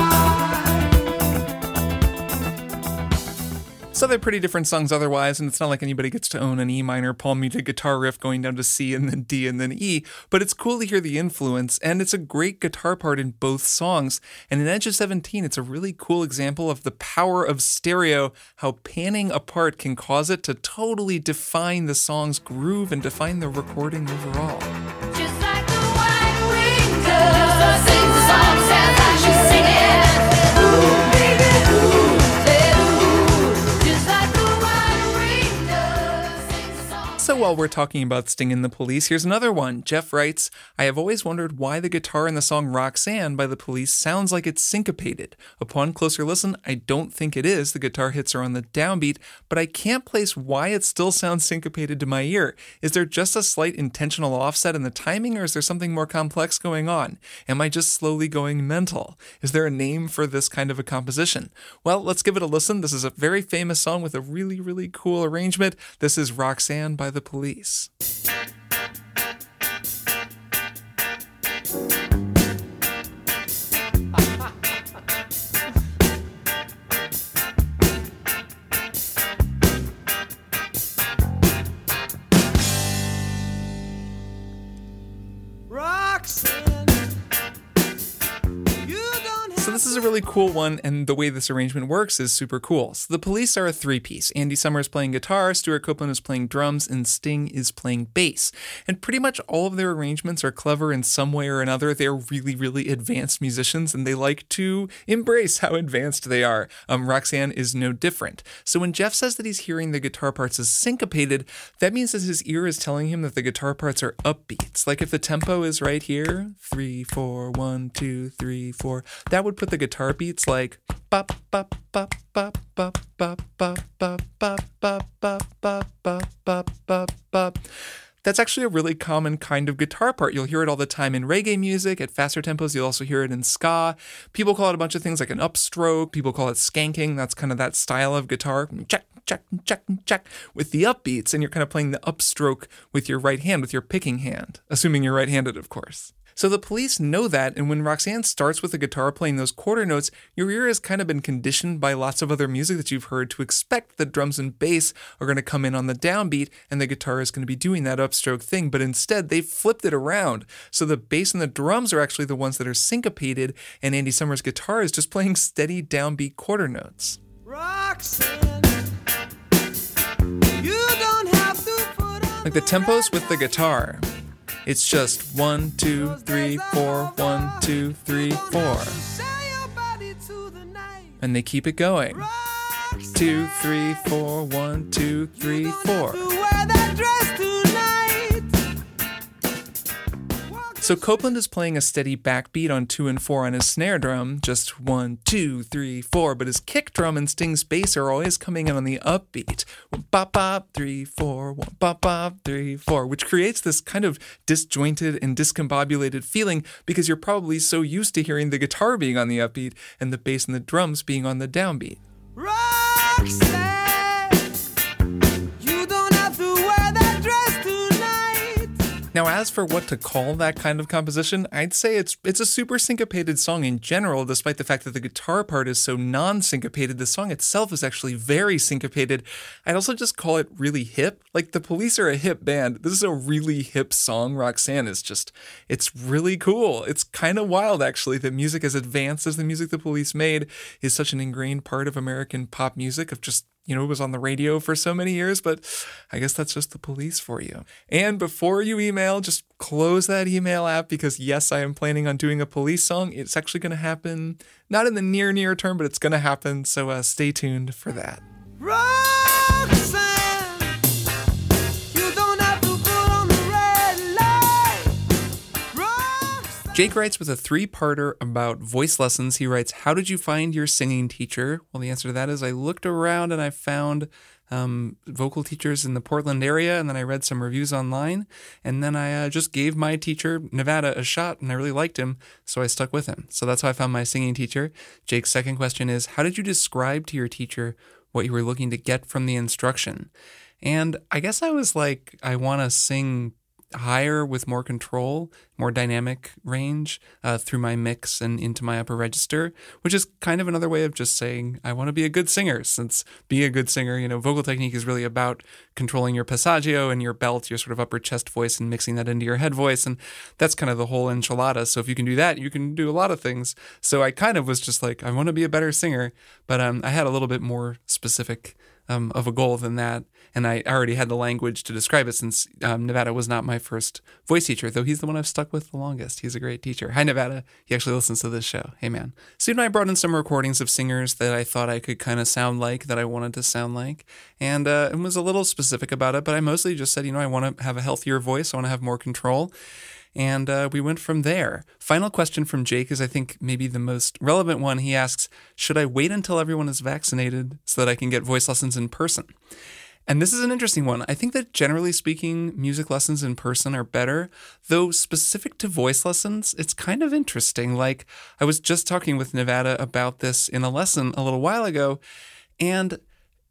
So they're pretty different songs otherwise, and it's not like anybody gets to own an E minor palm muted guitar riff going down to C and then D and then E, but it's cool to hear the influence, and it's a great guitar part in both songs. And in Edge of 17, it's a really cool example of the power of stereo, how panning a part can cause it to totally define the song's groove and define the recording overall. While we're talking about stinging the police, here's another one. Jeff writes, I have always wondered why the guitar in the song Roxanne by the police sounds like it's syncopated. Upon closer listen, I don't think it is. The guitar hits are on the downbeat, but I can't place why it still sounds syncopated to my ear. Is there just a slight intentional offset in the timing, or is there something more complex going on? Am I just slowly going mental? Is there a name for this kind of a composition? Well, let's give it a listen. This is a very famous song with a really, really cool arrangement. This is Roxanne by the Police. Really cool one, and the way this arrangement works is super cool. So the police are a three piece. Andy Summers playing guitar, Stewart Copeland is playing drums, and Sting is playing bass. And pretty much all of their arrangements are clever in some way or another. They're really, really advanced musicians, and they like to embrace how advanced they are. Um, Roxanne is no different. So when Jeff says that he's hearing the guitar parts as syncopated, that means that his ear is telling him that the guitar parts are upbeats. Like if the tempo is right here, three, four, one, two, three, four, that would put the guitar beats like bop, bop, bop, bop, bop, bop, bop, bop, bop, bop, bop, bop, bop, bop. That's actually a really common kind of guitar part. You'll hear it all the time in reggae music. At faster tempos, you'll also hear it in ska. People call it a bunch of things like an upstroke. People call it skanking. That's kind of that style of guitar. Check, check, check, check with the upbeats, and you're kind of playing the upstroke with your right hand, with your picking hand, assuming you're right handed, of course. So the police know that, and when Roxanne starts with the guitar playing those quarter notes, your ear has kind of been conditioned by lots of other music that you've heard to expect that drums and bass are going to come in on the downbeat and the guitar is going to be doing that upstroke thing. But instead, they've flipped it around. So the bass and the drums are actually the ones that are syncopated, and Andy Summers' guitar is just playing steady downbeat quarter notes. Roxanne, you don't have to put on Like the tempos with the guitar. It's just one, two, three, four, one, two, three, four. And they keep it going. Two, three, four, one, two, three, four. So Copeland is playing a steady backbeat on two and four on his snare drum, just one, two, three, four, but his kick drum and Sting's bass are always coming in on the upbeat. One, bop, bop, three, four, one, bop, bop, three, four, which creates this kind of disjointed and discombobulated feeling because you're probably so used to hearing the guitar being on the upbeat and the bass and the drums being on the downbeat. Now, as for what to call that kind of composition, I'd say it's it's a super syncopated song in general, despite the fact that the guitar part is so non-syncopated. The song itself is actually very syncopated. I'd also just call it really hip. Like the police are a hip band. This is a really hip song. Roxanne is just it's really cool. It's kind of wild actually that music as advanced as the music the police made is such an ingrained part of American pop music of just you know, it was on the radio for so many years, but I guess that's just the police for you. And before you email, just close that email app because yes, I am planning on doing a police song. It's actually going to happen not in the near near term, but it's going to happen. So uh, stay tuned for that. Roxanne, Jake writes with a three parter about voice lessons. He writes, How did you find your singing teacher? Well, the answer to that is I looked around and I found um, vocal teachers in the Portland area, and then I read some reviews online, and then I uh, just gave my teacher, Nevada, a shot, and I really liked him, so I stuck with him. So that's how I found my singing teacher. Jake's second question is, How did you describe to your teacher what you were looking to get from the instruction? And I guess I was like, I want to sing higher with more control, more dynamic range uh, through my mix and into my upper register, which is kind of another way of just saying I want to be a good singer. Since being a good singer, you know, vocal technique is really about controlling your passaggio and your belt, your sort of upper chest voice, and mixing that into your head voice, and that's kind of the whole enchilada. So if you can do that, you can do a lot of things. So I kind of was just like I want to be a better singer, but um, I had a little bit more specific um, of a goal than that. And I already had the language to describe it since um, Nevada was not my first voice teacher, though he's the one I've stuck with the longest. He's a great teacher. Hi, Nevada. He actually listens to this show. Hey, man. Soon I brought in some recordings of singers that I thought I could kind of sound like, that I wanted to sound like, and, uh, and was a little specific about it. But I mostly just said, you know, I want to have a healthier voice, I want to have more control. And uh, we went from there. Final question from Jake is, I think, maybe the most relevant one. He asks Should I wait until everyone is vaccinated so that I can get voice lessons in person? And this is an interesting one. I think that generally speaking, music lessons in person are better, though specific to voice lessons, it's kind of interesting. Like, I was just talking with Nevada about this in a lesson a little while ago, and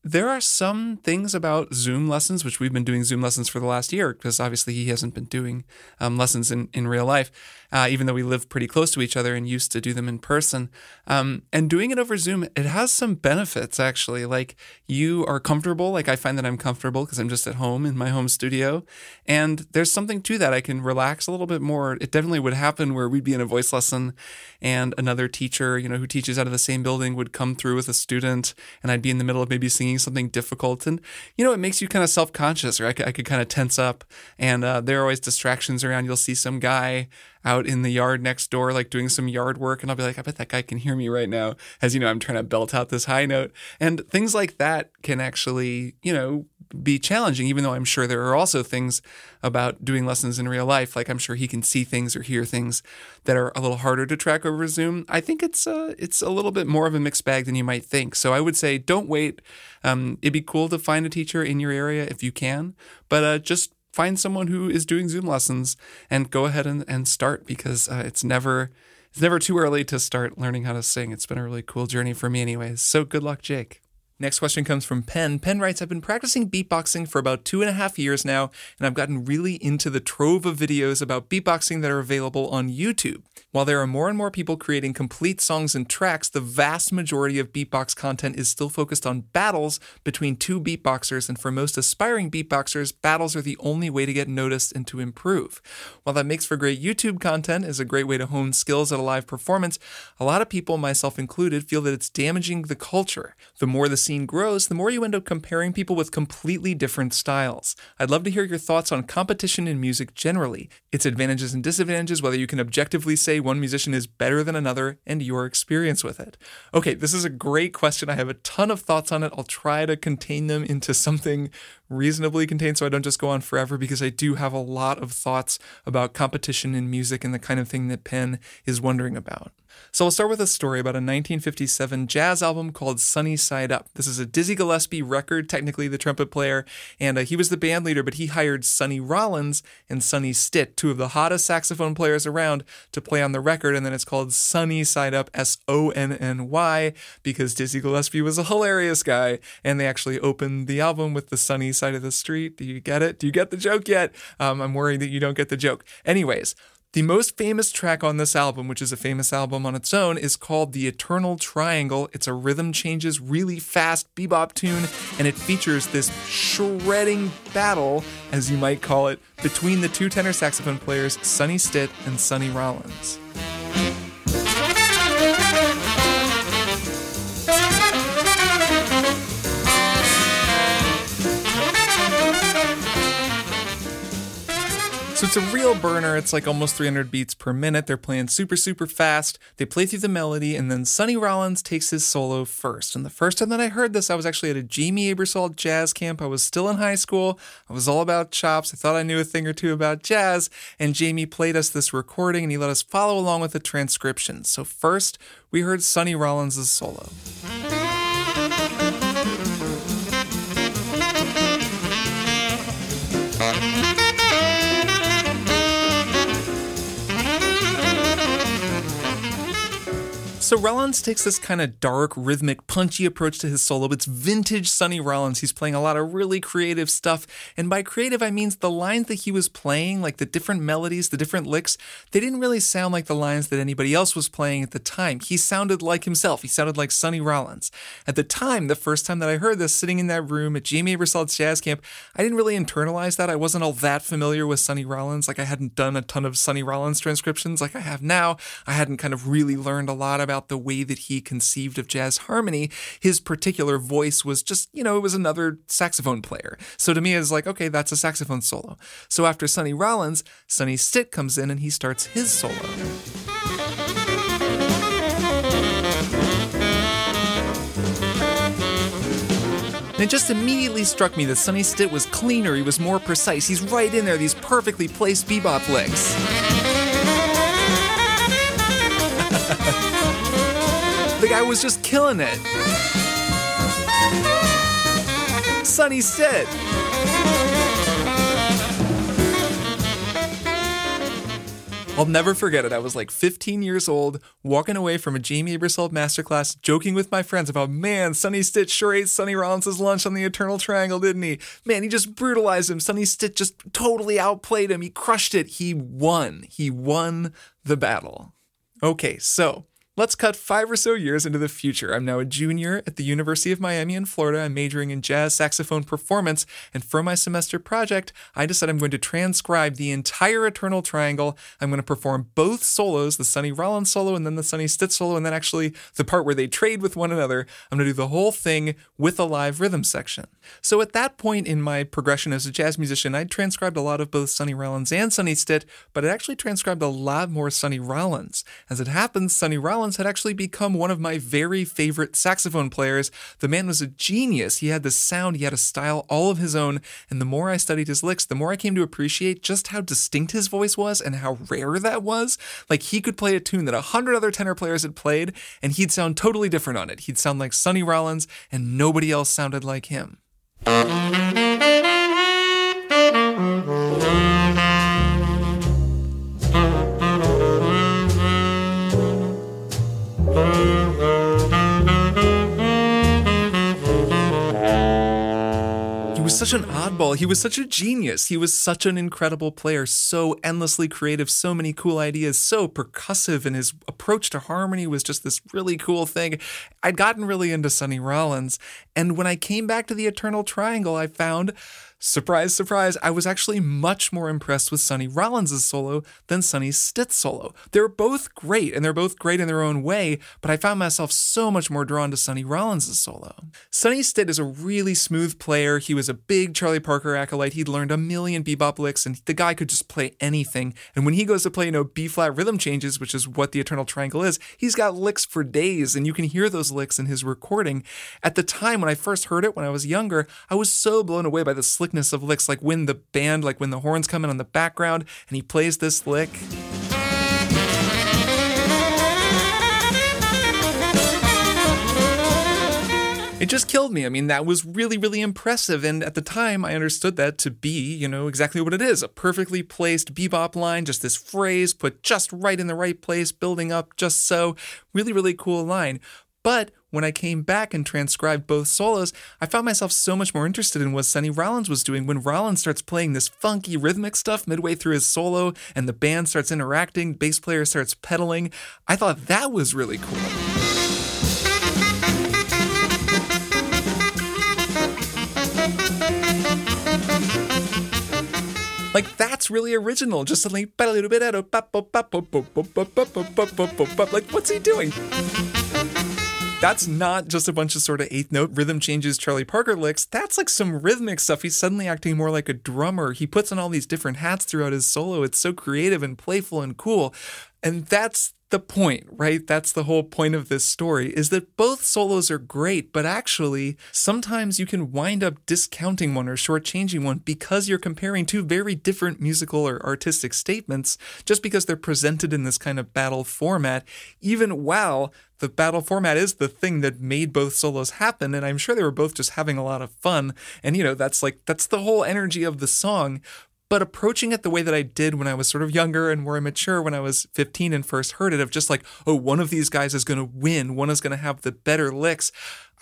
there are some things about Zoom lessons, which we've been doing Zoom lessons for the last year, because obviously he hasn't been doing um, lessons in, in real life, uh, even though we live pretty close to each other and used to do them in person. Um, and doing it over Zoom, it has some benefits actually. Like you are comfortable, like I find that I'm comfortable because I'm just at home in my home studio. And there's something to that. I can relax a little bit more. It definitely would happen where we'd be in a voice lesson and another teacher, you know, who teaches out of the same building would come through with a student and I'd be in the middle of maybe singing something difficult. And, you know, it makes you kind of self conscious or I could, I could kind of tense up. And uh, there are always distractions around. You'll see some guy out in the yard next door, like doing some yard work. And I'll be like, I bet that guy can hear me right now. As you know, I'm trying to belt out this high note. And things like that can actually, you know, be challenging, even though I'm sure there are also things about doing lessons in real life. Like I'm sure he can see things or hear things that are a little harder to track over Zoom. I think it's uh, it's a little bit more of a mixed bag than you might think. So I would say don't wait. Um, it'd be cool to find a teacher in your area if you can, but uh, just find someone who is doing Zoom lessons and go ahead and, and start because uh, it's never it's never too early to start learning how to sing. It's been a really cool journey for me, anyways. So good luck, Jake. Next question comes from Penn. Penn writes, I've been practicing beatboxing for about two and a half years now, and I've gotten really into the trove of videos about beatboxing that are available on YouTube. While there are more and more people creating complete songs and tracks, the vast majority of beatbox content is still focused on battles between two beatboxers, and for most aspiring beatboxers, battles are the only way to get noticed and to improve. While that makes for great YouTube content, is a great way to hone skills at a live performance, a lot of people, myself included, feel that it's damaging the culture. The more the scene grows, the more you end up comparing people with completely different styles. I'd love to hear your thoughts on competition in music generally, its advantages and disadvantages, whether you can objectively say one musician is better than another, and your experience with it. Okay, this is a great question. I have a ton of thoughts on it. I'll try to contain them into something reasonably contained so I don't just go on forever because I do have a lot of thoughts about competition in music and the kind of thing that Penn is wondering about. So I'll start with a story about a 1957 jazz album called Sonny Side Up. This is a Dizzy Gillespie record, technically the trumpet player, and uh, he was the band leader, but he hired Sonny Rollins and Sonny Stitt, two of the hottest saxophone players around, to play on the record, and then it's called Sonny Side Up, S O N N Y, because Dizzy Gillespie was a hilarious guy, and they actually opened the album with the sunny side of the street. Do you get it? Do you get the joke yet? Um, I'm worried that you don't get the joke. Anyways, the most famous track on this album, which is a famous album on its own, is called The Eternal Triangle. It's a rhythm changes, really fast bebop tune, and it features this shredding battle, as you might call it, between the two tenor saxophone players, Sonny Stitt and Sonny Rollins. So it's a real burner. It's like almost 300 beats per minute. They're playing super, super fast. They play through the melody, and then Sonny Rollins takes his solo first. And the first time that I heard this, I was actually at a Jamey Aebersold jazz camp. I was still in high school. I was all about chops. I thought I knew a thing or two about jazz. And Jamey played us this recording, and he let us follow along with the transcription. So first, we heard Sonny Rollins' solo. So Rollins takes this kind of dark, rhythmic, punchy approach to his solo. It's vintage Sonny Rollins. He's playing a lot of really creative stuff. And by creative, I mean the lines that he was playing, like the different melodies, the different licks, they didn't really sound like the lines that anybody else was playing at the time. He sounded like himself. He sounded like Sonny Rollins. At the time, the first time that I heard this, sitting in that room at Jamey Aebersold's jazz camp, I didn't really internalize that. I wasn't all that familiar with Sonny Rollins. Like I hadn't done a ton of Sonny Rollins transcriptions like I have now. I hadn't kind of really learned a lot about the way that he conceived of jazz harmony. His particular voice was just, you know, it was another saxophone player. So to me, it's like, okay, that's a saxophone solo. So after Sonny Rollins, Sonny Stitt comes in and he starts his solo. And it just immediately struck me that Sonny Stitt was cleaner, he was more precise. He's right in there, these perfectly placed bebop licks. The guy was just killing it. Sonny Stitt. I'll never forget it. I was like 15 years old, walking away from a Jamey Aebersold masterclass, joking with my friends about, man, Sonny Stitt sure ate Sonny Rollins' lunch on the Eternal Triangle, didn't he? Man, he just brutalized him. Sonny Stitt just totally outplayed him. He crushed it. He won. He won the battle. Okay, so let's cut five or so years into the future. I'm now a junior at the University of Miami in Florida. I'm majoring in jazz saxophone performance, and for my semester project, I decided I'm going to transcribe the entire Eternal Triangle. I'm going to perform both solos, the Sonny Rollins solo and then the Sonny Stitt solo, and then actually the part where they trade with one another. I'm going to do the whole thing with a live rhythm section. So at that point in my progression as a jazz musician, I'd transcribed a lot of both Sonny Rollins and Sonny Stitt, but I actually transcribed a lot more Sonny Rollins. As it happens, Sonny Rollins had actually become one of my very favorite saxophone players. The man was a genius. He had the sound, he had a style all of his own, and the more I studied his licks, the more I came to appreciate just how distinct his voice was and how rare that was. Like he could play a tune that a hundred other tenor players had played, and he'd sound totally different on it. He'd sound like Sonny Rollins, and nobody else sounded like him. Such an oddball. He was such a genius. He was such an incredible player, so endlessly creative, so many cool ideas, so percussive, and his approach to harmony was just this really cool thing. I'd gotten really into Sonny Rollins, and when I came back to the Eternal Triangle, I found Surprise, surprise, I was actually much more impressed with Sonny Rollins' solo than Sonny Stitt's solo. They're both great, and they're both great in their own way, but I found myself so much more drawn to Sonny Rollins' solo. Sonny Stitt is a really smooth player. He was a big Charlie Parker acolyte. He'd learned a million bebop licks, and the guy could just play anything. And when he goes to play, you know, B flat rhythm changes, which is what the Eternal Triangle is, he's got licks for days, and you can hear those licks in his recording. At the time when I first heard it, when I was younger, I was so blown away by the of licks, like when the band, like when the horns come in on the background and he plays this lick. It just killed me. I mean, that was really, really impressive. And at the time, I understood that to be, you know, exactly what it is a perfectly placed bebop line, just this phrase put just right in the right place, building up just so. Really, really cool line. But when I came back and transcribed both solos, I found myself so much more interested in what Sonny Rollins was doing when Rollins starts playing this funky rhythmic stuff midway through his solo and the band starts interacting, bass player starts pedaling. I thought that was really cool. Like that's really original. Just suddenly, like what's he doing? That's not just a bunch of sort of eighth note rhythm changes Charlie Parker licks. That's like some rhythmic stuff. He's suddenly acting more like a drummer. He puts on all these different hats throughout his solo. It's so creative and playful and cool. And that's the point, right? That's the whole point of this story is that both solos are great, but actually, sometimes you can wind up discounting one or shortchanging one because you're comparing two very different musical or artistic statements just because they're presented in this kind of battle format, even while the battle format is the thing that made both solos happen. And i'm sure they were both just having a lot of fun. And you know that's like that's the whole energy of the song but approaching it the way that I did when I was sort of younger and more immature when I was 15 and first heard it, of just like, oh, one of these guys is going to win, one is going to have the better licks.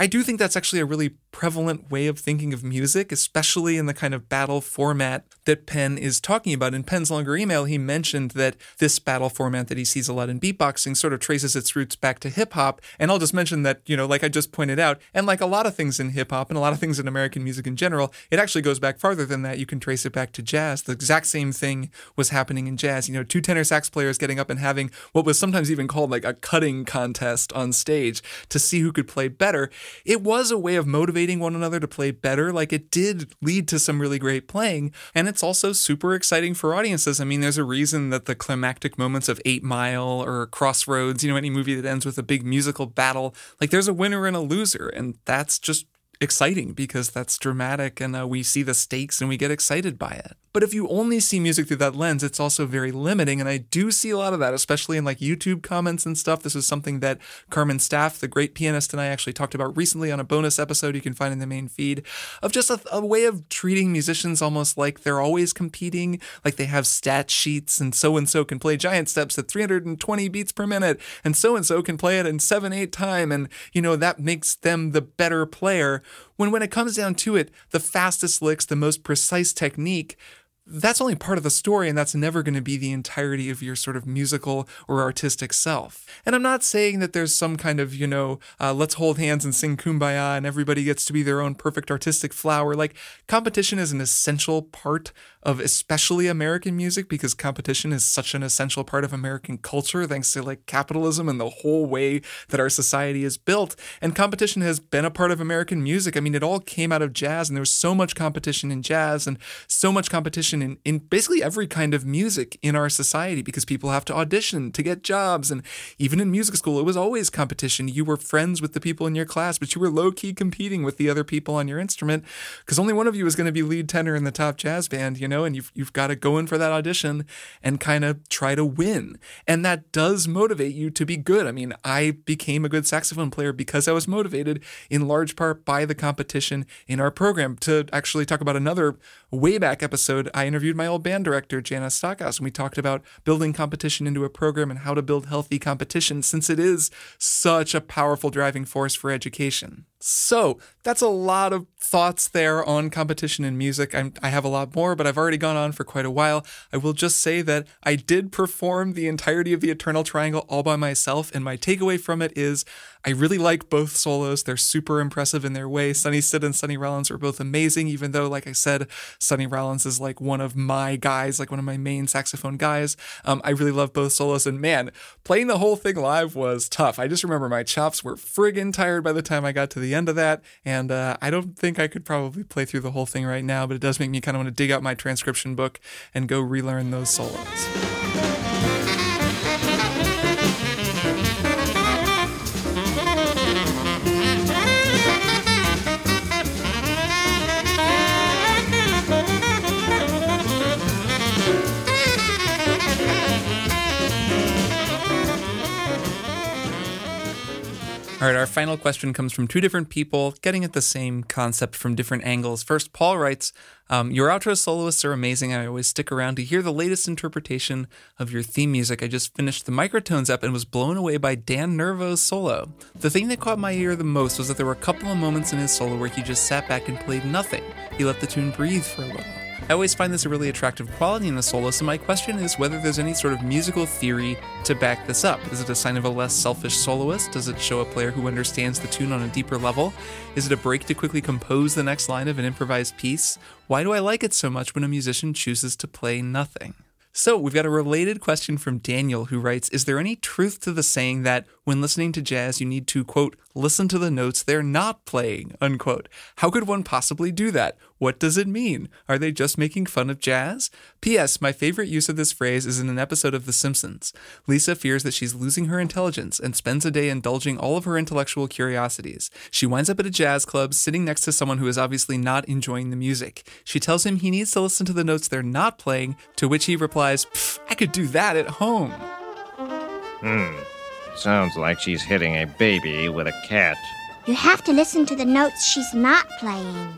I do think that's actually a really prevalent way of thinking of music, especially in the kind of battle format that Penn is talking about. In Penn's longer email, he mentioned that this battle format that he sees a lot in beatboxing sort of traces its roots back to hip hop. And I'll just mention that, you know, like I just pointed out, and like a lot of things in hip hop and a lot of things in American music in general, it actually goes back farther than that. You can trace it back to jazz. The exact same thing was happening in jazz. You know, two tenor sax players getting up and having what was sometimes even called like a cutting contest on stage to see who could play better it was a way of motivating one another to play better. Like it did lead to some really great playing. And it's also super exciting for audiences. I mean, there's a reason that the climactic moments of Eight Mile or Crossroads, you know, any movie that ends with a big musical battle, like there's a winner and a loser. And that's just exciting because that's dramatic and uh, we see the stakes and we get excited by it. But if you only see music through that lens, it's also very limiting. And I do see a lot of that, especially in like YouTube comments and stuff. This is something that Carmen Staaf, the great pianist, and I actually talked about recently on a bonus episode you can find in the main feed of just a, a way of treating musicians almost like they're always competing, like they have stat sheets and so and so can play giant steps at 320 beats per minute and so and so can play it in 7 8 time and you know that makes them the better player when when it comes down to it the fastest licks the most precise technique that's only part of the story, and that's never going to be the entirety of your sort of musical or artistic self. And I'm not saying that there's some kind of, you know, uh, let's hold hands and sing kumbaya and everybody gets to be their own perfect artistic flower. Like, competition is an essential part of especially American music because competition is such an essential part of American culture thanks to like capitalism and the whole way that our society is built. And competition has been a part of American music. I mean, it all came out of jazz, and there was so much competition in jazz and so much competition in, in basically every kind of music in our society because people have to audition to get jobs. And even in music school, it was always competition. You were friends with the people in your class, but you were low key competing with the other people on your instrument because only one of you was going to be lead tenor in the top jazz band, you know, and you've, you've got to go in for that audition and kind of try to win. And that does motivate you to be good. I mean, I became a good saxophone player because I was motivated in large part by the competition in our program. To actually talk about another way back episode, I interviewed my old band director, Janice Stockhouse, and we talked about building competition into a program and how to build healthy competition since it is such a powerful driving force for education. So that's a lot of thoughts there on competition in music. I'm, I have a lot more, but I've already gone on for quite a while. I will just say that I did perform the entirety of the Eternal Triangle all by myself, and my takeaway from it is I really like both solos. They're super impressive in their way. Sonny Stitt and Sonny Rollins are both amazing, even though, like I said, Sonny Rollins is like one of my guys, like one of my main saxophone guys. Um, I really love both solos, and man, playing the whole thing live was tough. I just remember my chops were friggin' tired by the time I got to the end of that, and uh, I don't think I could probably play through the whole thing right now, but it does make me kind of want to dig out my transcription book and go relearn those solos. All right, our final question comes from two different people getting at the same concept from different angles. First, Paul writes um, Your outro soloists are amazing. I always stick around to hear the latest interpretation of your theme music. I just finished the Microtones up and was blown away by Dan Nervo's solo. The thing that caught my ear the most was that there were a couple of moments in his solo where he just sat back and played nothing. He let the tune breathe for a little. I always find this a really attractive quality in a solo, so my question is whether there's any sort of musical theory to back this up. Is it a sign of a less selfish soloist? Does it show a player who understands the tune on a deeper level? Is it a break to quickly compose the next line of an improvised piece? Why do I like it so much when a musician chooses to play nothing? So, we've got a related question from Daniel who writes Is there any truth to the saying that when listening to jazz, you need to, quote, listen to the notes they're not playing, unquote? How could one possibly do that? What does it mean? Are they just making fun of jazz? P.S. My favorite use of this phrase is in an episode of The Simpsons. Lisa fears that she's losing her intelligence and spends a day indulging all of her intellectual curiosities. She winds up at a jazz club sitting next to someone who is obviously not enjoying the music. She tells him he needs to listen to the notes they're not playing, to which he replies, "Pff, I could do that at home. Hmm. Sounds like she's hitting a baby with a cat. You have to listen to the notes she's not playing.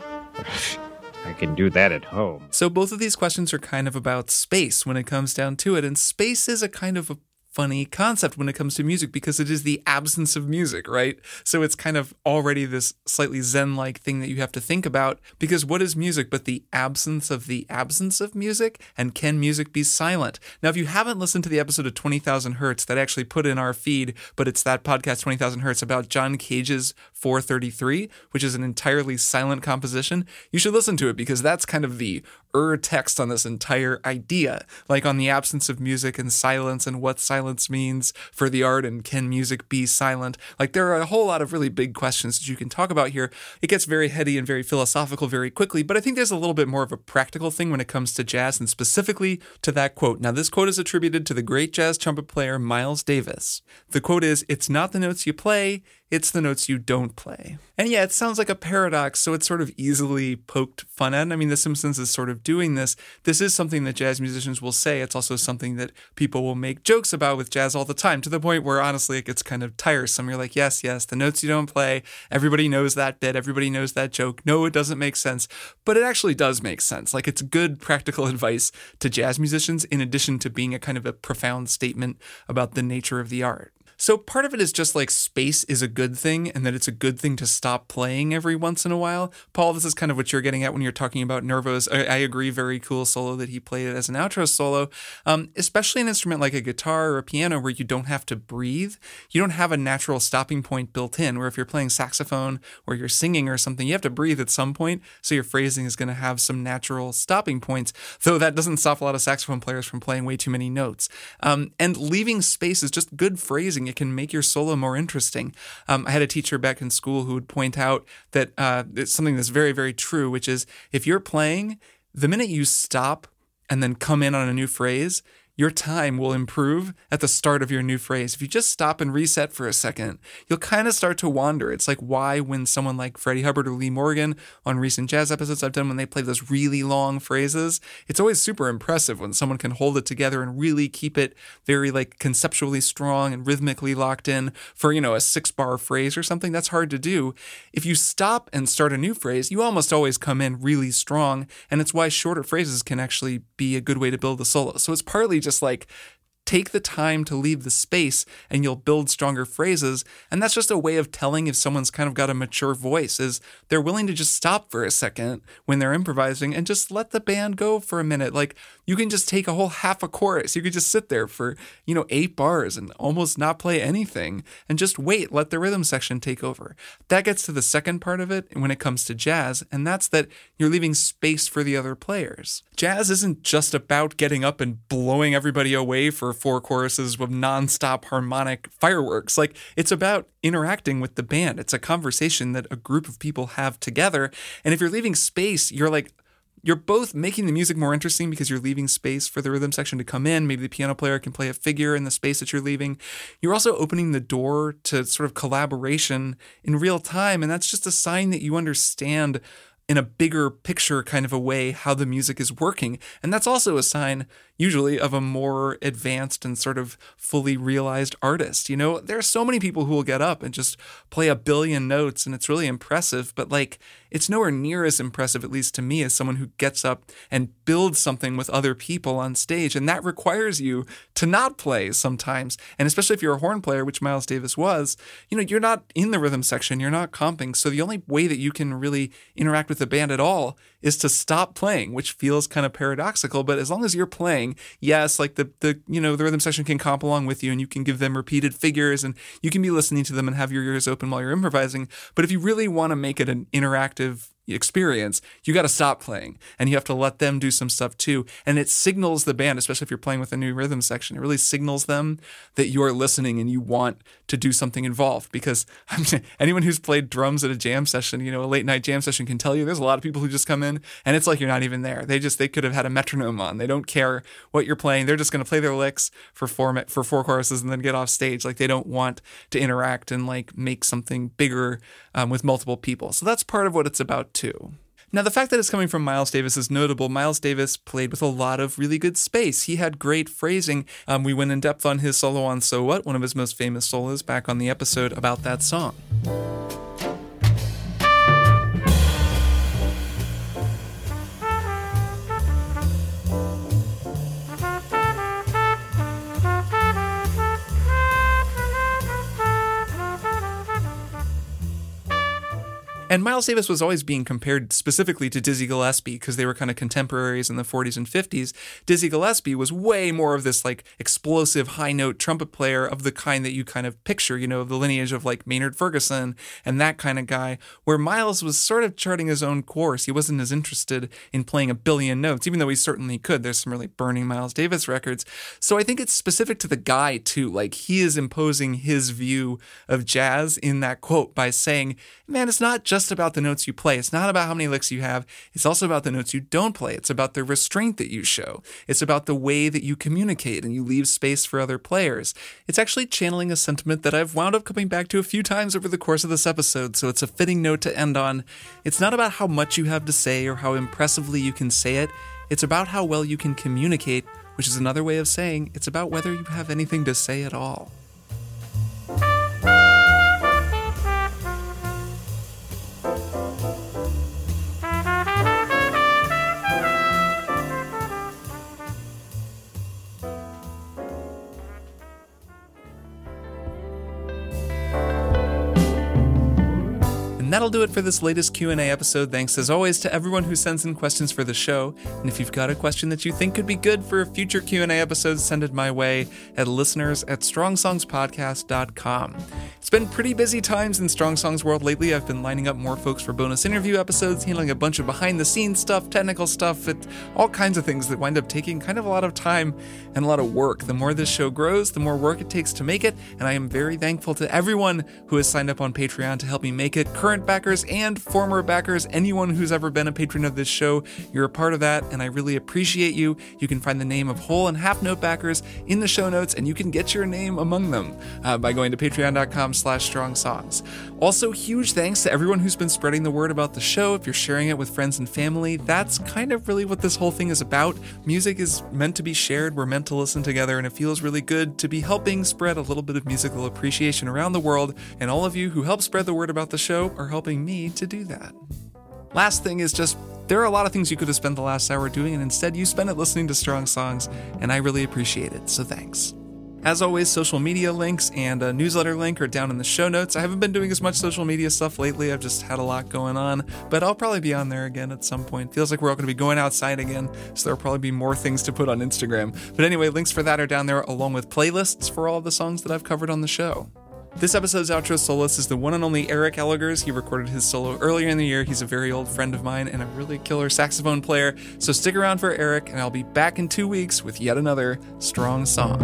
I can do that at home. So both of these questions are kind of about space when it comes down to it. And space is a kind of a funny concept when it comes to music because it is the absence of music, right? So it's kind of already this slightly zen like thing that you have to think about because what is music but the absence of the absence of music? And can music be silent? Now, if you haven't listened to the episode of 20,000 Hertz that I actually put in our feed, but it's that podcast 20,000 Hertz about John Cage's 433, which is an entirely silent composition, you should listen to it because that's kind of the ur text on this entire idea, like on the absence of music and silence and what silence means for the art and can music be silent. Like there are a whole lot of really big questions that you can talk about here. It gets very heady and very philosophical very quickly, but I think there's a little bit more of a practical thing when it comes to jazz and specifically to that quote. Now, this quote is attributed to the great jazz trumpet player Miles Davis. The quote is It's not the notes you play, it's the notes you don't play. And yeah, it sounds like a paradox, so it's sort of easily poked fun at. I mean, The Simpsons is sort of doing this. This is something that jazz musicians will say. It's also something that people will make jokes about with jazz all the time, to the point where honestly it gets kind of tiresome. You're like, yes, yes, the notes you don't play, everybody knows that bit, everybody knows that joke. No, it doesn't make sense. But it actually does make sense. Like, it's good practical *laughs* advice to jazz musicians, in addition to being a kind of a profound statement about the nature of the art. So part of it is just like space is a good thing and that it's a good thing to stop playing every once in a while. Paul, this is kind of what you're getting at when you're talking about Nervo's. I, I agree, very cool solo that he played it as an outro solo, um, especially an instrument like a guitar or a piano where you don't have to breathe. You don't have a natural stopping point built in, where if you're playing saxophone or you're singing or something, you have to breathe at some point. So your phrasing is going to have some natural stopping points, though that doesn't stop a lot of saxophone players from playing way too many notes. Um, and leaving space is just good phrasing. It can make your solo more interesting. Um, I had a teacher back in school who would point out that uh, it's something that's very, very true, which is if you're playing, the minute you stop and then come in on a new phrase, your time will improve at the start of your new phrase. If you just stop and reset for a second, you'll kind of start to wander. It's like why when someone like Freddie Hubbard or Lee Morgan on recent jazz episodes I've done when they play those really long phrases, it's always super impressive when someone can hold it together and really keep it very like conceptually strong and rhythmically locked in for, you know, a 6-bar phrase or something. That's hard to do. If you stop and start a new phrase, you almost always come in really strong, and it's why shorter phrases can actually be a good way to build a solo. So it's partly just like take the time to leave the space and you'll build stronger phrases. And that's just a way of telling if someone's kind of got a mature voice is they're willing to just stop for a second when they're improvising and just let the band go for a minute. Like you can just take a whole half a chorus you could just sit there for you know eight bars and almost not play anything and just wait let the rhythm section take over that gets to the second part of it when it comes to jazz and that's that you're leaving space for the other players jazz isn't just about getting up and blowing everybody away for four choruses with nonstop harmonic fireworks. Like it's about interacting with the band. It's a conversation that a group of people have together. And if you're leaving space, you're like you're both making the music more interesting because you're leaving space for the rhythm section to come in. Maybe the piano player can play a figure in the space that you're leaving. You're also opening the door to sort of collaboration in real time. And that's just a sign that you understand in a bigger picture kind of a way how the music is working. And that's also a sign, usually, of a more advanced and sort of fully realized artist. You know, there are so many people who will get up and just play a billion notes, and it's really impressive, but like, it's nowhere near as impressive, at least to me, as someone who gets up and builds something with other people on stage. And that requires you to not play sometimes. And especially if you're a horn player, which Miles Davis was, you know, you're not in the rhythm section, you're not comping. So the only way that you can really interact with the band at all is to stop playing, which feels kind of paradoxical. But as long as you're playing, yes, like the the you know the rhythm section can comp along with you, and you can give them repeated figures, and you can be listening to them and have your ears open while you're improvising. But if you really want to make it an interactive experience, you got to stop playing and you have to let them do some stuff too. And it signals the band, especially if you're playing with a new rhythm section, it really signals them that you are listening and you want to do something involved. Because *laughs* anyone who's played drums at a jam session, you know, a late night jam session can tell you there's a lot of people who just come in and it's like you're not even there. They just, they could have had a metronome on. They don't care what you're playing. They're just going to play their licks for four, for four choruses and then get off stage. Like they don't want to interact and like make something bigger um, with multiple people. So that's part of what it's about too. Now, the fact that it's coming from Miles Davis is notable. Miles Davis played with a lot of really good space. He had great phrasing. Um, we went in depth on his solo on So What, one of his most famous solos, back on the episode about that song. And Miles Davis was always being compared specifically to Dizzy Gillespie because they were kind of contemporaries in the 40s and 50s. Dizzy Gillespie was way more of this like explosive high note trumpet player of the kind that you kind of picture, you know, the lineage of like Maynard Ferguson and that kind of guy, where Miles was sort of charting his own course. He wasn't as interested in playing a billion notes, even though he certainly could. There's some really burning Miles Davis records. So I think it's specific to the guy too. Like he is imposing his view of jazz in that quote by saying, man, it's not just just about the notes you play. It's not about how many licks you have. It's also about the notes you don't play. It's about the restraint that you show. It's about the way that you communicate and you leave space for other players. It's actually channeling a sentiment that I've wound up coming back to a few times over the course of this episode, so it's a fitting note to end on. It's not about how much you have to say or how impressively you can say it. It's about how well you can communicate, which is another way of saying it's about whether you have anything to say at all. That'll do it for this latest Q&A episode. Thanks as always to everyone who sends in questions for the show. And if you've got a question that you think could be good for a future Q&A episode, send it my way at listeners at strongsongspodcast.com. It's been pretty busy times in Strong Songs world lately. I've been lining up more folks for bonus interview episodes, handling a bunch of behind the scenes stuff, technical stuff, all kinds of things that wind up taking kind of a lot of time and a lot of work. The more this show grows, the more work it takes to make it, and I am very thankful to everyone who has signed up on Patreon to help me make it. Current backers and former backers, anyone who's ever been a patron of this show, you're a part of that, and I really appreciate you. You can find the name of whole and half note backers in the show notes, and you can get your name among them uh, by going to patreon.com slash strong songs. Also, huge thanks to everyone who's been spreading the word about the show. If you're sharing it with friends and family, that's kind of really what this whole thing is about. Music is meant to be shared, we're meant to listen together, and it feels really good to be helping spread a little bit of musical appreciation around the world, and all of you who help spread the word about the show are helping me to do that. Last thing is just there are a lot of things you could have spent the last hour doing, and instead you spent it listening to strong songs, and I really appreciate it, so thanks. As always, social media links and a newsletter link are down in the show notes. I haven't been doing as much social media stuff lately, I've just had a lot going on, but I'll probably be on there again at some point. Feels like we're all going to be going outside again, so there'll probably be more things to put on Instagram. But anyway, links for that are down there, along with playlists for all the songs that I've covered on the show. This episode's outro soloist is the one and only Eric Elligers. He recorded his solo earlier in the year. He's a very old friend of mine and a really killer saxophone player. So stick around for Eric, and I'll be back in two weeks with yet another strong song.